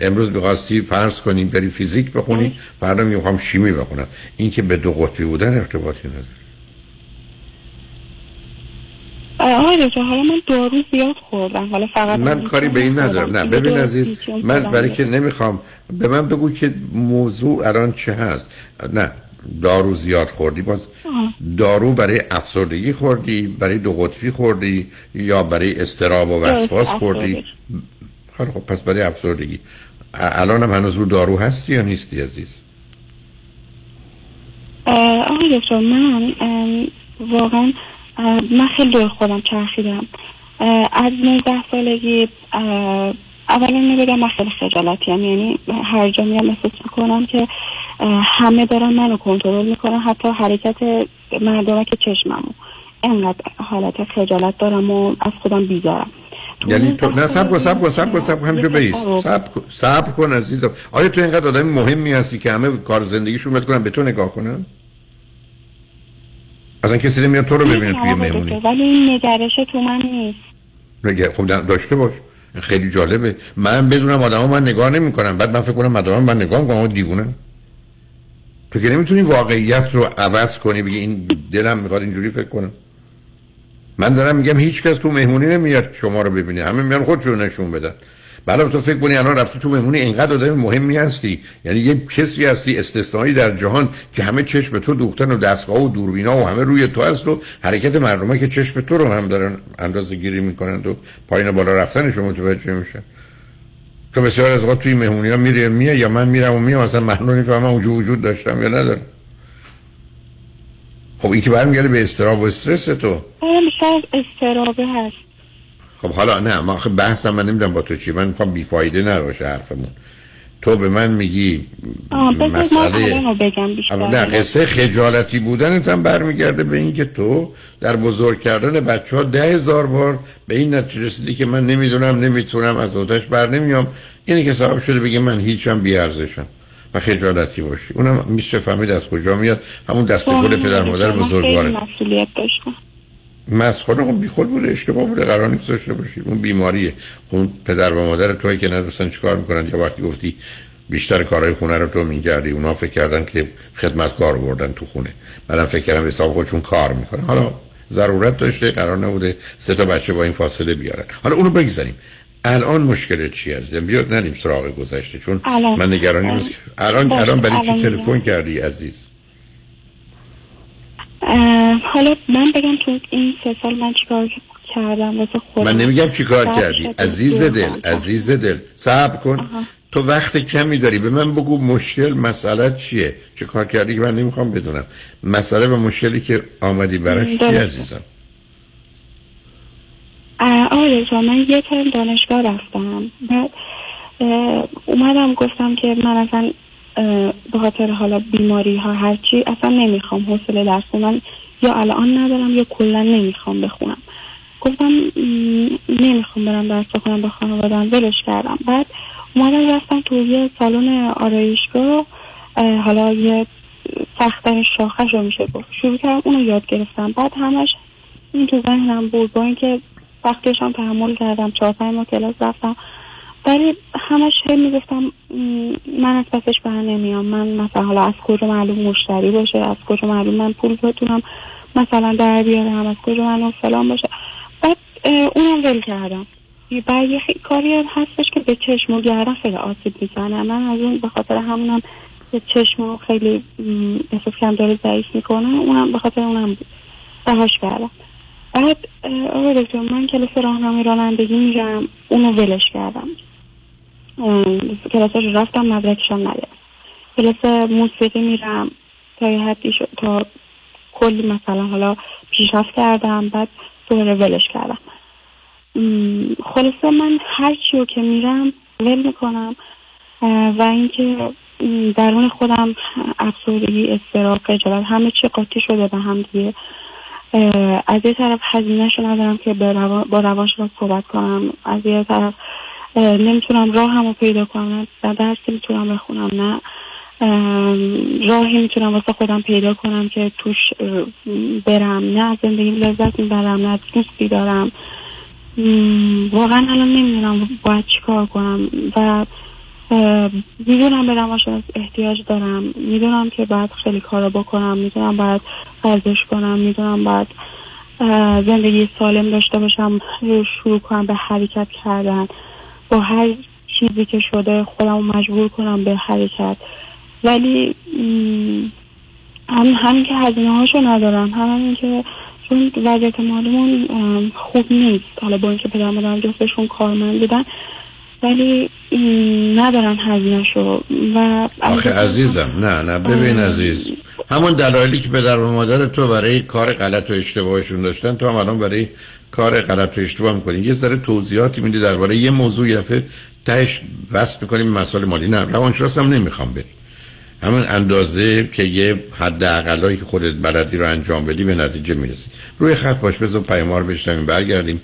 امروز می‌خواستی فرض کنی بری فیزیک بخونی فردا می‌خوام شیمی بخونم. این که به دو قطبی بودن ارتباطی نداره. آره رضا حالا من دارو زیاد خوردم. حالا فقط من کاری به این ندارم. نه ببین عزیز من برای که نمی‌خوام. به من بگو که موضوع الان چه هست. نه دارو زیاد خوردی باز دارو برای افسردگی خوردی برای دو قطبی خوردی یا برای استراب و وسواس خوردی. خیلی خب پس برای افسردگی. الان هم هنوز رو دارو هستی یا نیستی عزیز؟ آقای دکتر من واقعا من خیلی دور خودم چرخیدم. از 19 سالگی اولا نبگم من خیلی خجالتی هم یعنی هر جا میام احساس می‌کنم که همه دارن منو کنترل می‌کنن. حتی حرکت مردم که چشممو. انقدر حالت خجالت دارم و از خودم بیزارم. یعنی تو نه سب کن سب کن سب کن سب کن همینجا بیست سب کن سب کن عزیزم. آیا تو اینقدر آدم مهمی هستی که همه کار زندگیشون بکنن به تو نگاه کنن؟ اصلا کسی نمیاد تو رو ببینه توی مهمونی ولی این نگرش تو من نیست. نگه خب دا- داشته باش. خیلی جالبه. من بدونم آدما من نگاه نمی‌کنم. بعد من فکر کنم مدام من نگاه می‌کنم. دیوونه. تو که نمی‌تونی واقعیت رو عوض کنی بگی این دلم می‌خواد اینجوری فکر کنم. من دارم میگم هیچ کس تو مهمونی نمیاد شما رو ببینه. همه میان خودشون نشون بدن. بله تو فکر کنی الان رفتی تو مهمونی اینقدر آدم مهمی هستی. یعنی یه کسی هستی استثنایی در جهان که همه چشم تو دوختن و دستگاه و دوربینا و همه روی تو هست و حرکت مردمه که چشم تو رو هم دارن اندازه گیری می‌کنن و پایین و بالا رفتن شما متوجه میشن. تو بسیار از اوقات توی مهمونی ها میره میه یا من میرم و میام مثلا مردم نمی‌فهمم اونجا وجود داشتم یا ندارم. خب این که برمیگرده به استراب و استرس تو. بیشتر از استرابه هست. خب حالا نه ما آخه بحثم من نمی‌دونم با تو چی من می‌خوام بیفایده نباشه حرفمون. تو به من میگی مسئله بگم بیشتر. نه قصه خجالتی بودنت هم برمیگرده به اینکه تو در بزرگ کردن بچه ها ده هزار بار به این نتیجه رسیدی که من نمی‌دونم نمی‌تونم از اوتش بر نمیام. اینه که صاحب شده بگه من هیچم بیارزشم. و خجالتی باشی. اونم میشه فهمید از کجا میاد. همون دست گل پدر مادر بزرگواره. مسئولیت داشتم. مسخره خب بیخود بوده اشتباه بوده قرار نیست داشته باشی. اون بیماریه. اون پدر و مادر توی که ندرستن چیکار می‌کنن یا وقتی گفتی بیشتر کارهای خونه رو تو می‌کردی اونا فکر کردن که خدمتکار بردن تو خونه. بعدم فکر کردن به حساب خودشون کار می‌کنن. حالا ضرورت داشته قرار نبوده سه تا بچه با این فاصله بیارن. حالا اونو بگذاریم. الان مشکل چی هست؟ بیاد نریم سراغ گذشته چون الان. من نگرانی الان. الان برای چی. تلفن کردی عزیز؟ حالا من بگم تو این سه سال من چیکار کردم؟ واسه خودم. من نمیگم چی کار بعد کردی عزیز دل. عزیز دل صبر کن. تو وقت کمی داری. به من بگو مشکل مسئله چیه؟ چه کار کردی که من نمی‌خوام بدونم. مسئله و مشکلی که آمدی براش چی. عزیزم؟ رضا من یه ترم دانشگاه رفتم. بعد اومدم گفتم که من اصلا به خاطر حالا بیماری ها هرچی اصلا نمی‌خوام. حوصله درس خوندن یا الان ندارم یا کلا نمی‌خوام بخونم. گفتم نمی‌خوام برم درس بخونم به خانوادم ولش کردم. بعد اومدم رفتم تو یه سالن آرایشگاه. اه، حالا یه سختترین شاخش رو میشه گفت. شروع کردم اونو یاد گرفتم. بعد همش این تو ذهنم بود با اینکه وقتش تحمل کردم. چهار پنج ماه کلاس رفتم. ولی همش هی می‌گفتم من از پسش بر نمیام. من مثلا حالا از کجا معلوم مشتری باشه از کجا معلوم من پول بتونم مثلا در بیارم از کجا من فلان باشه. بعد اونم ول کردم. بعد یه کاری هستش که به چشم و گردن خیلی آسیب می‌زنه. من از اون به خاطر همونم به چشم خیلی احساس کردم داره ضعیف می‌کنه. اونم به خاطر اونم بود رهاش کردم. بعد آقای دکتر من کلاس راهنمای رانندگی میرم. اونو ولش کردم. رو رفتم مدرکشم ندارم کلاس موسیقی میرم. تا یه حدی تا کلی مثلا حالا پیشرفت کردم بعد دوباره ولش کردم. خلاصه من هر چی رو که میرم ول می‌کنم. و اینکه درون خودم افسردگی استراب خجالت همه چی قاطی شده به هم دیگه. از یه طرف هزینهش ندارم که با روانشناس صحبت کنم. از یه طرف نمی‌تونم راهم رو پیدا کنم نه درسی می‌تونم بخونم نه راهی می‌تونم واسه خودم پیدا کنم که توش برم نه از زندگی لذت می‌برم نه دوستی دارم. واقعا الان نمی‌دونم باید چیکار کنم و می‌دونم به روانشناس احتیاج دارم. می‌دونم که باید خیلی کارا بکنم می‌دونم باید ورزش کنم می‌دونم باید زندگی سالم داشته باشم شروع کنم به حرکت کردن. با هر چیزی که شده خودم رو مجبور کنم به حرکت. ولی هم همین که هزینه هاشو ندارم هم همین که چون وضعیت مالیمون خوب نیست. حالا با اینکه پدر مادرم جفتشون کارمند بودن ولی ندارن هزینه شو و آخه عزیزم نه نه ببین عزیز. همون دلایلی که پدر و مادر تو برای کار غلط و اشتباهشون داشتن تو هم الان برای کار غلط و اشتباه یه ذره توضیحاتی میدی درباره یه موضوع یه دفعه تهش بس می‌کنیم مسائل مالی. نه روانشناس هم نمی‌خوام بری همون اندازه که یه حد اقلایی که خودت بلدی رو انجام بدی به نتیجه می‌رسی. روی خط باش بذار پیاما رو بشنویم برگردیم.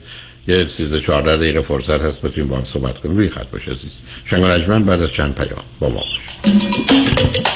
یه 13 14 دقیقه فرصت هست بتونیم با هم صحبت کنیم. روی خط باش عزیز. شنگ بعد از چند پیام با ما باش.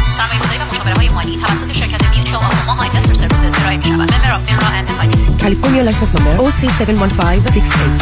سرمایه‌گذاری و مشاوره مالی توسط شرکت میوچوال آفاما اینوستر سرویسز ارائه می‌شود. ممبر فینرا اند. California license number OC71568.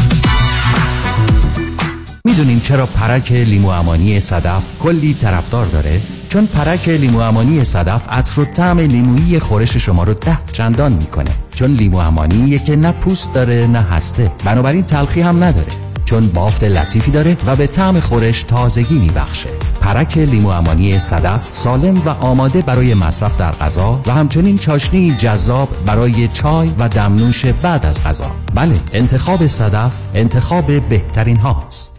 می‌دونین چرا پرک لیمو امانی صدف کلی طرفدار داره؟ چون پرک لیمو امانی صدف عطر و طعم لیمویی خورش شما رو ده چندان می‌کنه چون لیمو امانیه که نه پوست داره نه هسته بنابراین تلخی هم نداره چون بافت لطیفی داره و به طعم خورش تازگی میبخشه. پرک لیمو امانی صدف سالم و آماده برای مصرف در غذا و همچنین چاشنی جذاب برای چای و دمنوش بعد از غذا. بله انتخاب صدف انتخاب بهترین هاست.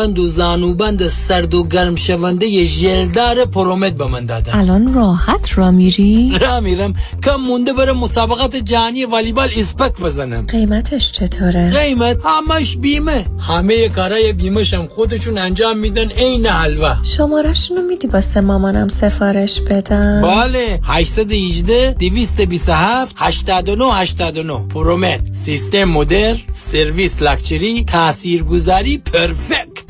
بند و زانوبند سرد و گرم شونده ژلدار پرومت به من دادن. الان راحت را میری؟ را میرم. کم مونده برم مسابقات جهانی والیبال اسپک بزنم. قیمتش چطوره؟ قیمت همش بیمه. همه کارای بیمهشم خودشون انجام میدن عین حلوا شمارشونو میدی واسه مامانم سفارش بدم؟ بله. 818 227 89 89 پرومت سیستم مدر سرویس لاکچری تاثیرگذاری پرفکت.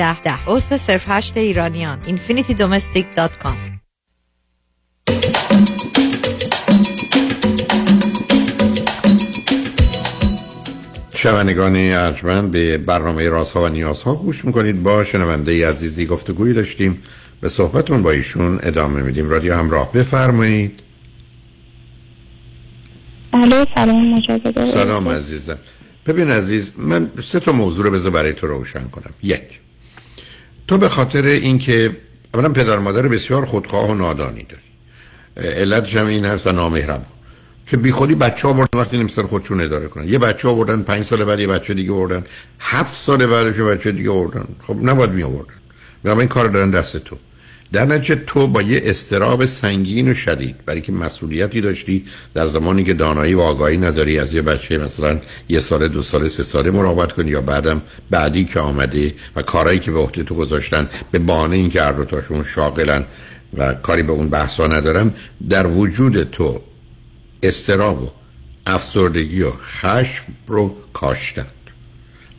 ده. ده عضو صفر هشت ایرانیان. infinitydomestic.com شنوندگان ارجمند به برنامه رازها و نیازها گوش می‌کنید. با شنونده عزیزی گفتگویی داشتیم. به صحبتون با ایشون ادامه میدیم. رادیو همراه بفرمایید. سلام مجدد. سلام عزیزم. ببین عزیز من سه تا موضوع رو بذار برای تو روشن کنم. یک تو به خاطر اینکه اولا پدر مادر بسیار خودخواه و نادانی داری. علتش هم این هست و نامهربان که بی خودی بچه ها بردن وقتی نمیستر خودشون اداره کنن. یه بچه ها بردن پنج سال بعد یه بچه دیگه بردن هفت سال بعدش یه بچه دیگه بردن خب نباید می آوردن این کار دارن دست تو. در نتیجه تو با یه استراب سنگین و شدید برای که مسئولیتی داشتی در زمانی که دانایی و آگاهی نداری از یه بچه مثلا یه سال دو سال سه ساله مراقبت کنی یا بعدم بعدی که آمده و کارهایی که به عهده تو گذاشتن به بانه اینکه هر تاشون شاغلن و کاری به اون بحثا ندارم در وجود تو استراب و افسردگی و خشم رو کاشتن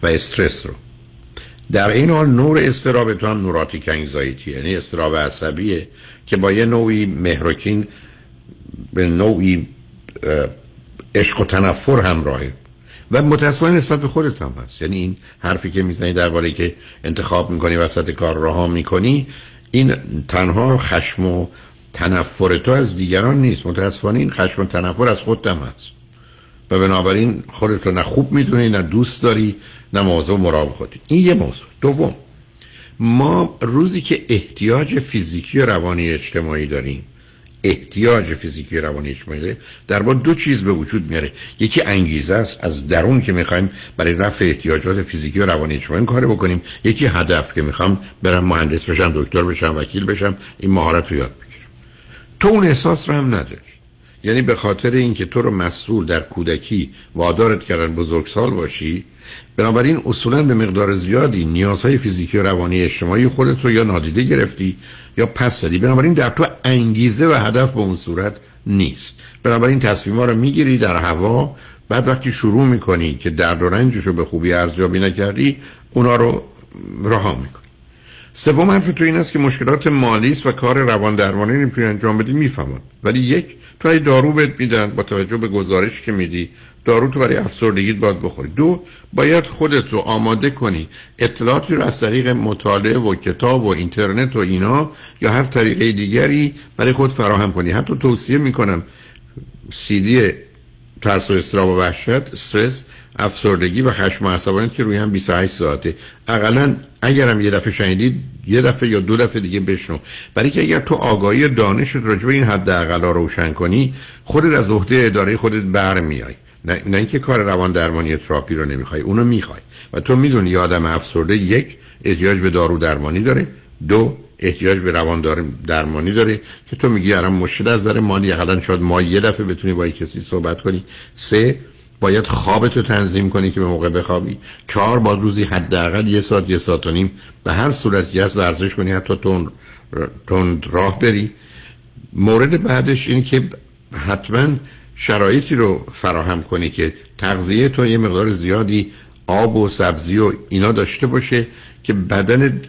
و استرس رو. در این حال نور استراب تو هم نوراتیک انگزایتی یعنی استراب عصبیه که با یه نوعی مهرکین به نوعی عشق و تنفر همراهه. و متاسفانه نسبت به خودت هم هست. یعنی این حرفی که می‌زنی درباره که انتخاب می‌کنی وسط کار راه می‌کنی این تنها خشم و تنفر تو از دیگران نیست. متاسفانه این خشم و تنفر از خودت هم هست. و بنابراین خودت رو نه خوب می‌دونی نه دوست داری نه موضوع مراقب خودی. این یه موضوع. دوم ما روزی که احتیاج فیزیکی و روانی اجتماعی داریم احتیاج فیزیکی و روانی اجتماعی داریم در با دو چیز به وجود میاره. یکی انگیزه است از درون که می‌خوایم برای رفع احتیاجات فیزیکی و روانی اجتماعی کار بکنیم. یکی هدف که می‌خوام برم مهندس بشم دکتر بشم وکیل بشم این مهارت رو یاد بگیرم. تو اون احساس رو هم نداری. یعنی به خاطر اینکه تو رو مسئول در کودکی وادارت کردن بزرگسال باشی بنابراین اصولا به مقدار زیادی نیازهای فیزیکی و روانی اجتماعی خودت رو یا نادیده گرفتی یا پس زدی بنابراین در تو انگیزه و هدف به اون صورت نیست. بنابراین تصمیم رو می‌گیری در هوا. بعد وقتی شروع می‌کنی که درد و رنجش رو به خوبی ارزیابی نکردی اونا رو رها می‌کنی. سوم حرف تو این است که مشکلات مالی و کار روان درمانی نمی‌تونی انجام بدی می‌فهمم. ولی یک تو ای دارو بهت میدن با توجه به گزارش که میدی دارو تو برای افسردگی باید بخوری. دو باید خودت رو آماده کنی. اطلاعاتی رو از طریق مطالعه و کتاب و اینترنت و اینا یا هر طریقه دیگری برای خود فراهم کنی. حتی توصیه می‌کنم سیدی ترس و استراب و وحشت استرس افسردگی و خشم و که روی هم 28 ساعته. اقلا اگرم یه دفعه شنیدید یه دفعه یا دو دفعه دیگه بشنو. برای که اگر تو آگاهی دانشت راجع به این حد اقلا روشن کنی خودت از عهده اداره خودت برمیای. نه, نه اینکه کار روان درمانی تراپی رو نمی‌خوای اونو می‌خوای. و تو می‌دونی یه آدم افسرده یک احتیاج به دارو درمانی داره. دو احتیاج به روان درمانی داره. که تو میگی الان مشکل از نظر مالی حالا شاید ما یه دفعه بتونی با کسی صحبت کنی. سه باید خوابتو تنظیم کنی که به موقع بخوابی. چهار با روزی حداقل یه ساعت یه ساعت و نیم به هر صورتی از ورزش کنی حتی تند راه بری. مورد بعدش اینه که حتما شرایطی رو فراهم کنی که تغذیه تو یه مقدار زیادی آب و سبزی و اینا داشته باشه که بدن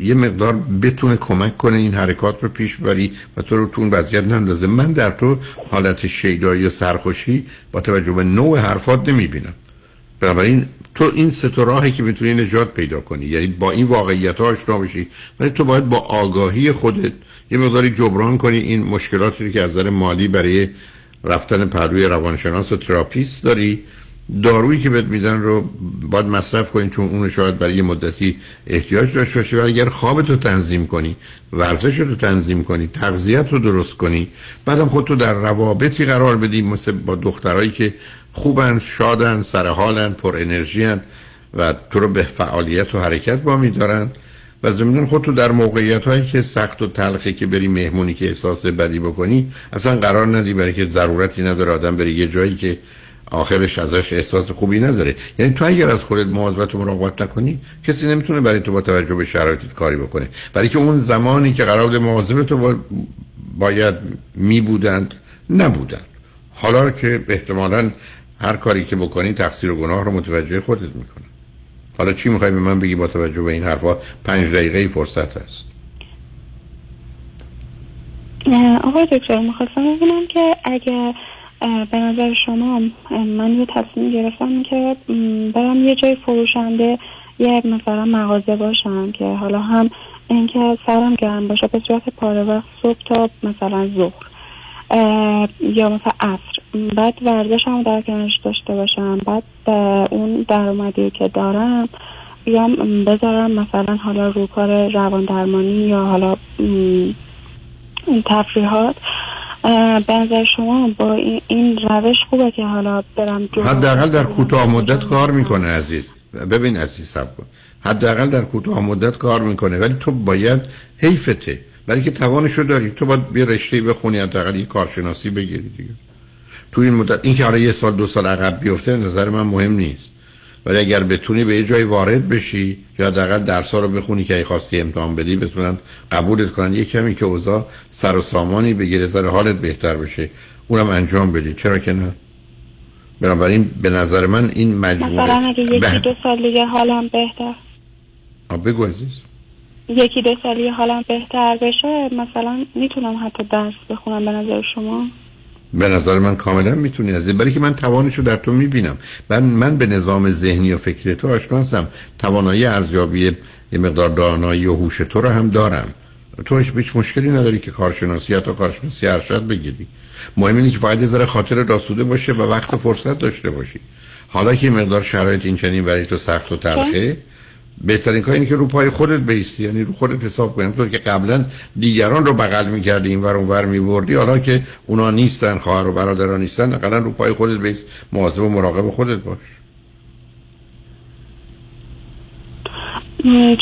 یه مقدار بتونه کمک کنه این حرکات رو پیش بری و تو رو تو اون وضعیت نندازه. من در تو حالت شیدایی و سرخوشی با توجه به نوع حرفات نمی‌بینم. بنابراین تو این سه راهی که می‌تونی نجات پیدا کنی یعنی با این واقعیت ها آشنا بشی ولی تو باید با آگاهی خودت یه مقداری جبران کنی این مشکلاتی که از نظر مالی برای رفتن پروی روانشناس و تراپیست داری. دارویی که بهت میدن رو باید مصرف کنی چون اون شاید برای یه مدتی احتیاج داشته باشه ولی اگر خوابت رو تنظیم کنی ورزش رو تنظیم کنی تغذیت رو درست کنی بعدم خودتو در روابطی قرار بدی مثل با دخترایی که خوبن شادن سرحالن پر انرژی و تو رو به فعالیت و حرکت با میدارن و زمینان خودتو در موقعیت هایی که سخت و تلخی که بری مهمونی که احساس بدی بکنی اصلا قرار ندی برای که ضرورتی نداره آدم بری یه جایی که آخرش ازش احساس خوبی نداره. یعنی تو اگر از خودت مواظبت و مراقبت نکنی کسی نمی‌تونه برای تو با توجه به شرایطت کاری بکنه. برای که اون زمانی که قرار بود مواظب تو باید می بودند نبودند. حالا که احتمالا هر کاری که بکنی تقصیر و گناه رو متوجه خودت می‌کنه حالا چی می‌خوای به من بگی با توجه به این حرفا؟ پنج دقیقه فرصت هست. آقای دکتر می‌خواستم ببینم که اگر به نظر شما من یه تصمیم گرفتم که برم یه جای فروشنده یه مثلا مغازه باشم که حالا هم اینکه سرم گرم باشه به صورت پاره وقت صبح تا مثلا ظهر یا مثلا عصر. بعد ورزشم در کنارش داشته باشم بعد اون درآمدی که دارم یا بذارم مثلا حالا رو کار روان درمانی یا حالا تفریحات. به نظر شما با این روش خوبه که حالا برم حداقل در کوتاه مدت کار می‌کنه عزیز. ببین عزیز سب کن. حداقل در کوتاه مدت کار می‌کنه. ولی تو باید حیفته. برای که توانشو داری. تو باید بیا رشته بخونی حداقل یه کارشناسی بگیری دیگه. تو این مدت این که حالا یه سال دو سال عقب بیفته نظر من مهم نیست. ولی اگر بتونی به یه جای وارد بشی یا حداقل درس رو بخونی که ای خواستی امتحان بدی بتونن قبولت کنن. یه کمی که اوضاع سر و سامانی بگیره سر حالت بهتر بشه. اونم انجام بدی. چرا که نه؟ بنابراین به نظر من این مجموعه مثلا اگه یکی دو سال دیگه حالم بهتر. بگو عزیز. یکی دو سالی حالم بهتر بشه مثلا می‌تونم حتی درس بخونم به نظر شما؟ به نظر من کاملا می‌تونی از برای که من توانشو در تو می‌بینم. من من به نظام ذهنی و فکری تو آشنا هستم توانایی ارزیابی یه مقدار دانایی و هوش تو رو هم دارم. تو هیچ مشکلی نداری که کارشناسی یا کارشناسی ارشد بگیری. مهم اینه که فقط یه ذره خاطر داسوده باشه و وقت و فرصت داشته باشی. حالا که مقدار شرایط این برای تو سخت و تلخه بهترین کار اینه که رو پای خودت بیستی یعنی رو خودت حساب کنی. تو که قبلا دیگران رو بغل می‌کردی این ور اونور میبردی حالا که اونا نیستن خواهر و برادران نیستن اقلا رو پای خودت بیست. مواظب و مراقب خودت باش.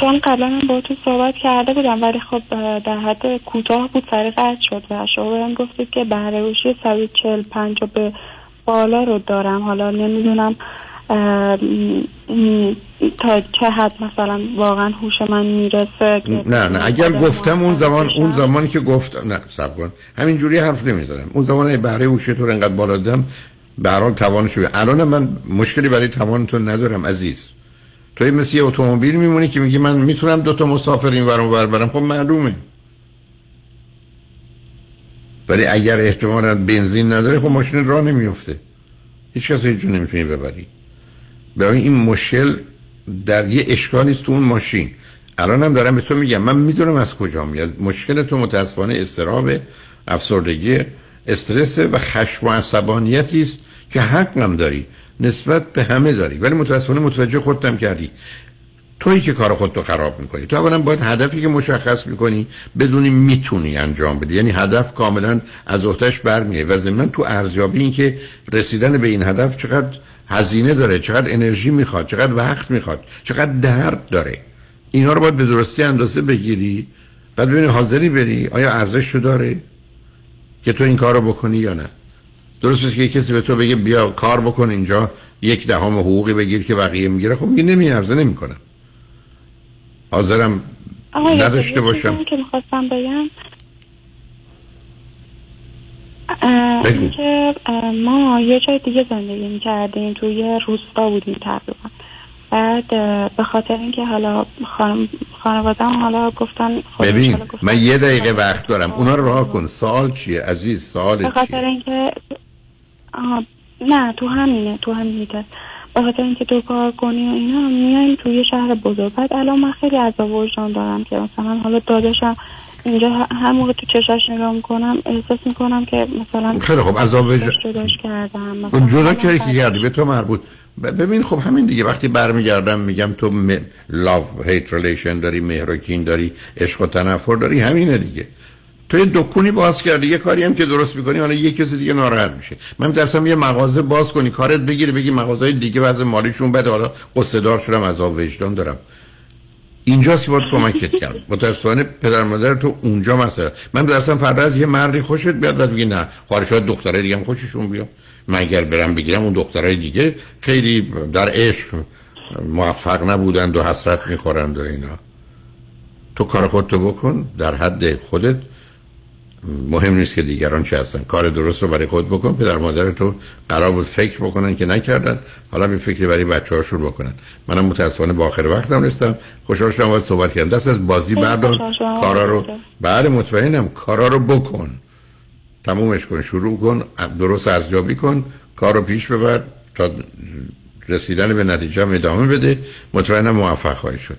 چون قبلا با تو صحبت کرده بودم ولی خب در حد کوتاه بود سر قطع شد و شما گفتید که بهره روشی چل پنج به بالا رو دارم. حالا نمی‌دونم تا چه حد مثلا واقعا هوش من می‌رسه نه نه اگر گفتم اون زمان اون زمانی که گفتم نه سب کن. همین جوری حرف نمی‌زنم. اون زمان بهره هوش تو انقدر بالا دادم به هر حال الان من مشکلی برای تو ندارم عزیز. توی مثل یه اتومبیل میمونی که میگی من می‌تونم دو تا مسافر این ور ور برم. خب معلومه. ولی اگر احتمالا بنزین نداره خب ماشین راه نمیفته هیچ کس هیچ نمی‌تونی ببری. برای این مشکل در یه اشکالی تو اون ماشین. الان هم دارم به تو میگم. من می‌دونم از کجا میاد. مشکل تو متاسفانه استراب افسردگی استرس و خشم و عصبانیتی است که حقم داری. نسبت به همه داری. ولی متاسفانه متوجه خودتم کردی. تویی که کار خودتو خراب می‌کنی. تو اولا باید هدفی که مشخص می‌کنی بدونی می‌تونی انجام بدی. یعنی هدف کاملا از اوتش برمیه و ضمن تو ارزیابی این که رسیدن به این هدف چقدر هزینه داره چقدر انرژی می‌خواد چقدر وقت می‌خواد چقدر درد داره. اینا رو باید به درستی اندازه بگیری بعد ببینی حاضری بری آیا ارزش داره که تو این کار رو بکنی یا نه. درست که کسی به تو بگه بیا کار بکن اینجا یک دهم حقوقی بگیر که بقیه می‌گیره. خب میگه نمیارزه نمی‌کنم حاضرم نداشته باشم. که می‌خواستم بگم بگو. که ما یه جای دیگه زندگی می‌کردیم توی روستا بودیم تقریبا. بعد به خاطر اینکه حالا خانم خانوادم حالا گفتن ببین حالا گفتن من یه دقیقه وقت دارم. اونا رو راه کن. سوال چیه؟ عزیز سوال به چیه؟ خاطر اینکه نه تو همینه تو همینه به خاطر اینکه دو کار کنی و اینا میایم توی شهر بزرگ. بعد الان من خیلی عذاب وجدان دارم که مثلا حالا داداشم اینجا هر موقع تو چشاش نگاه می‌کنم احساس می‌کنم که مثلا خیلی خب، عذاب وجدان- جداش کردم مثلا جدا کردی که کردی به تو مربوط. ببین خب همین دیگه وقتی برمیگردم میگم تو م... love hate relation داری مهر و کین داری عشق و تنفر داری همینه دیگه. تو یه دکونی باز کردی یه کاری هم که درست می‌کنی حالا یه کسی دیگه ناراحت میشه. من میترسم یه مغازه باز کنی کارت بگیری بگی مغازه دیگه وضع مالیشون بده. حالا قصه دار شدم عذاب وجدان دارم. اینجاست که باید کمکت کرد. متاسفانه پدر مادر تو اونجا مسئله. من درسم فردا از یه مردی خوشت بیاد بعد بگی نه. خواهر شاید دختره دیگه هم خوششون بیاد. من اگر برم بگیرم اون دخترای دیگه خیلی در عشق موفق نبودند و حسرت می‌خورند و اینا. تو کار خودتو بکن در حد خودت مهم نیست که دیگران چه هستن. کار درست رو برای خود بکن پدر مادر تو قرار بود فکر بکنن که نکردن. حالا این فکری برای بچه هاشون بکنن. منم متاسفانه با آخر وقتم رسیدم خوشحال شدم باید صحبت کردم. دست از بازی بردار. کارا رو بعد مطمئنم. کارا رو بکن. تمومش کن. شروع کن. درست ارزیابی کن. کار رو پیش ببر تا رسیدن به نتیجه هم ادامه بده. مطمئنم موفق خواهی شد.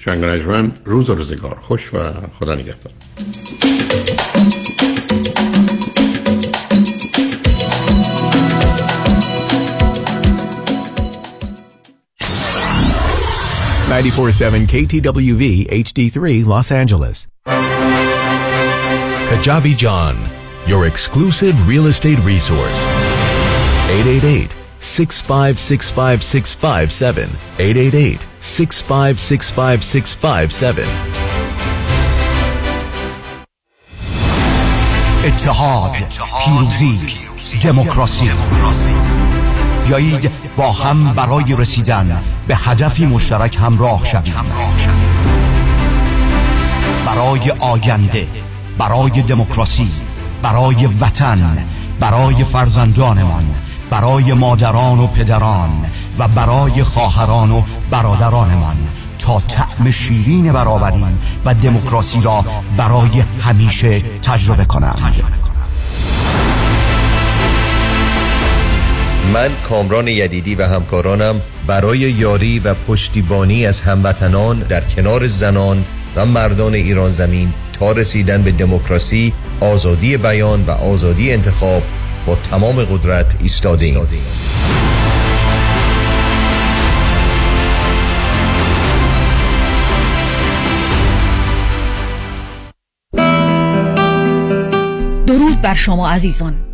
شنگ روز و روزگار. خوش و خدا نگهدار. Ninety-four seven KTWV HD3 Los Angeles. Kajabi John, your exclusive real estate resource. 888 6565657. 888 6565657. اتحاد پیروزی دموکراسی بیایید با هم برای رسیدن به هدفی مشترک همراه شویم. برای آینده برای دموکراسی برای وطن برای فرزندانمان برای مادران و پدران و برای خواهران و برادرانمان. تا طعم شیرین برابری و دموکراسی را برای همیشه تجربه کنند. من کامران یدیدی و همکارانم برای یاری و پشتیبانی از هموطنان در کنار زنان و مردان ایران زمین تا رسیدن به دموکراسی، آزادی بیان و آزادی انتخاب با تمام قدرت ایستاده ایم. درود بر شما عزیزان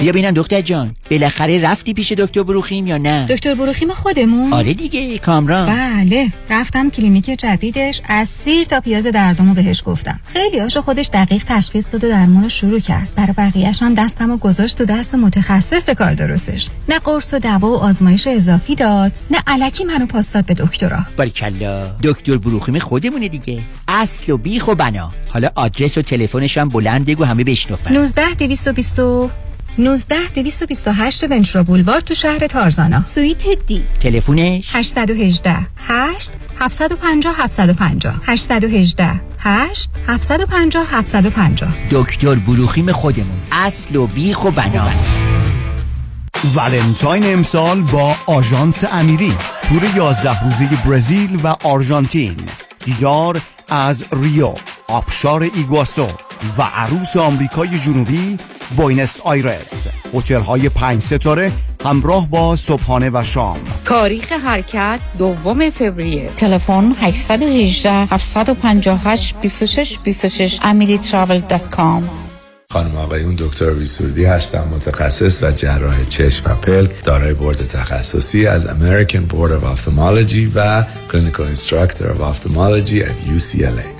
بیا ببینم دکتر جان. بالاخره رفتی پیش دکتر بروخیم یا نه؟ دکتر بروخیم خودمون. آره دیگه کامران. بله رفتم کلینیک جدیدش از سیر تا پیاز دردمو بهش گفتم. خیلی هاشو خودش دقیق تشخیص داد و درمونو شروع کرد. برای بقیهش هم دستمو گذاشت تو دست متخصص کار درستش. نه قرص و دوا و آزمایش اضافی داد نه علکی منو پاس داد به دکترا. باریکلا دکتر بروخیم خودمونه دیگه. اصل و بیخ و بنا. حالا آدرس و تلفنش هم بلند بگو همه بشنفن 19 220 19 228 ونچرا بولوار تو شهر تارزانا. سویت دی. تلفنش؟ 818 8 750 750 818 8 750 750 دکتر بروخیم خودمون. اصل و بیخ و بنا. ولنتاین امسال با آژانس امیری تور 11 روزه برزیل و آرژانتین. دیدار از ریو. آبشار ایگواسو و عروس آمریکای جنوبی بوینس آیرس. هتل های پنج ستاره همراه با صبحانه و شام. تاریخ حرکت دوم فوریه. تلفن 818 758 26 26 amiritravel.com خانم آقایون دکتر ویسوردی هستم متخصص و جراح چشم و پلک دارای بورد تخصصی از American Board of Ophthalmology و Clinical Instructor of Ophthalmology at UCLA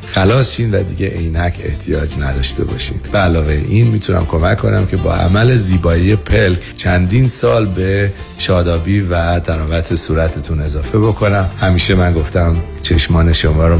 خلاص شین و دیگه عینک احتیاج نداشته باشین. به علاوه این می‌تونم کمک کنم که با عمل زیبایی پلک چندین سال به شادابی و تراوت صورتتون اضافه بکنم. همیشه من گفتم چشمان شما رو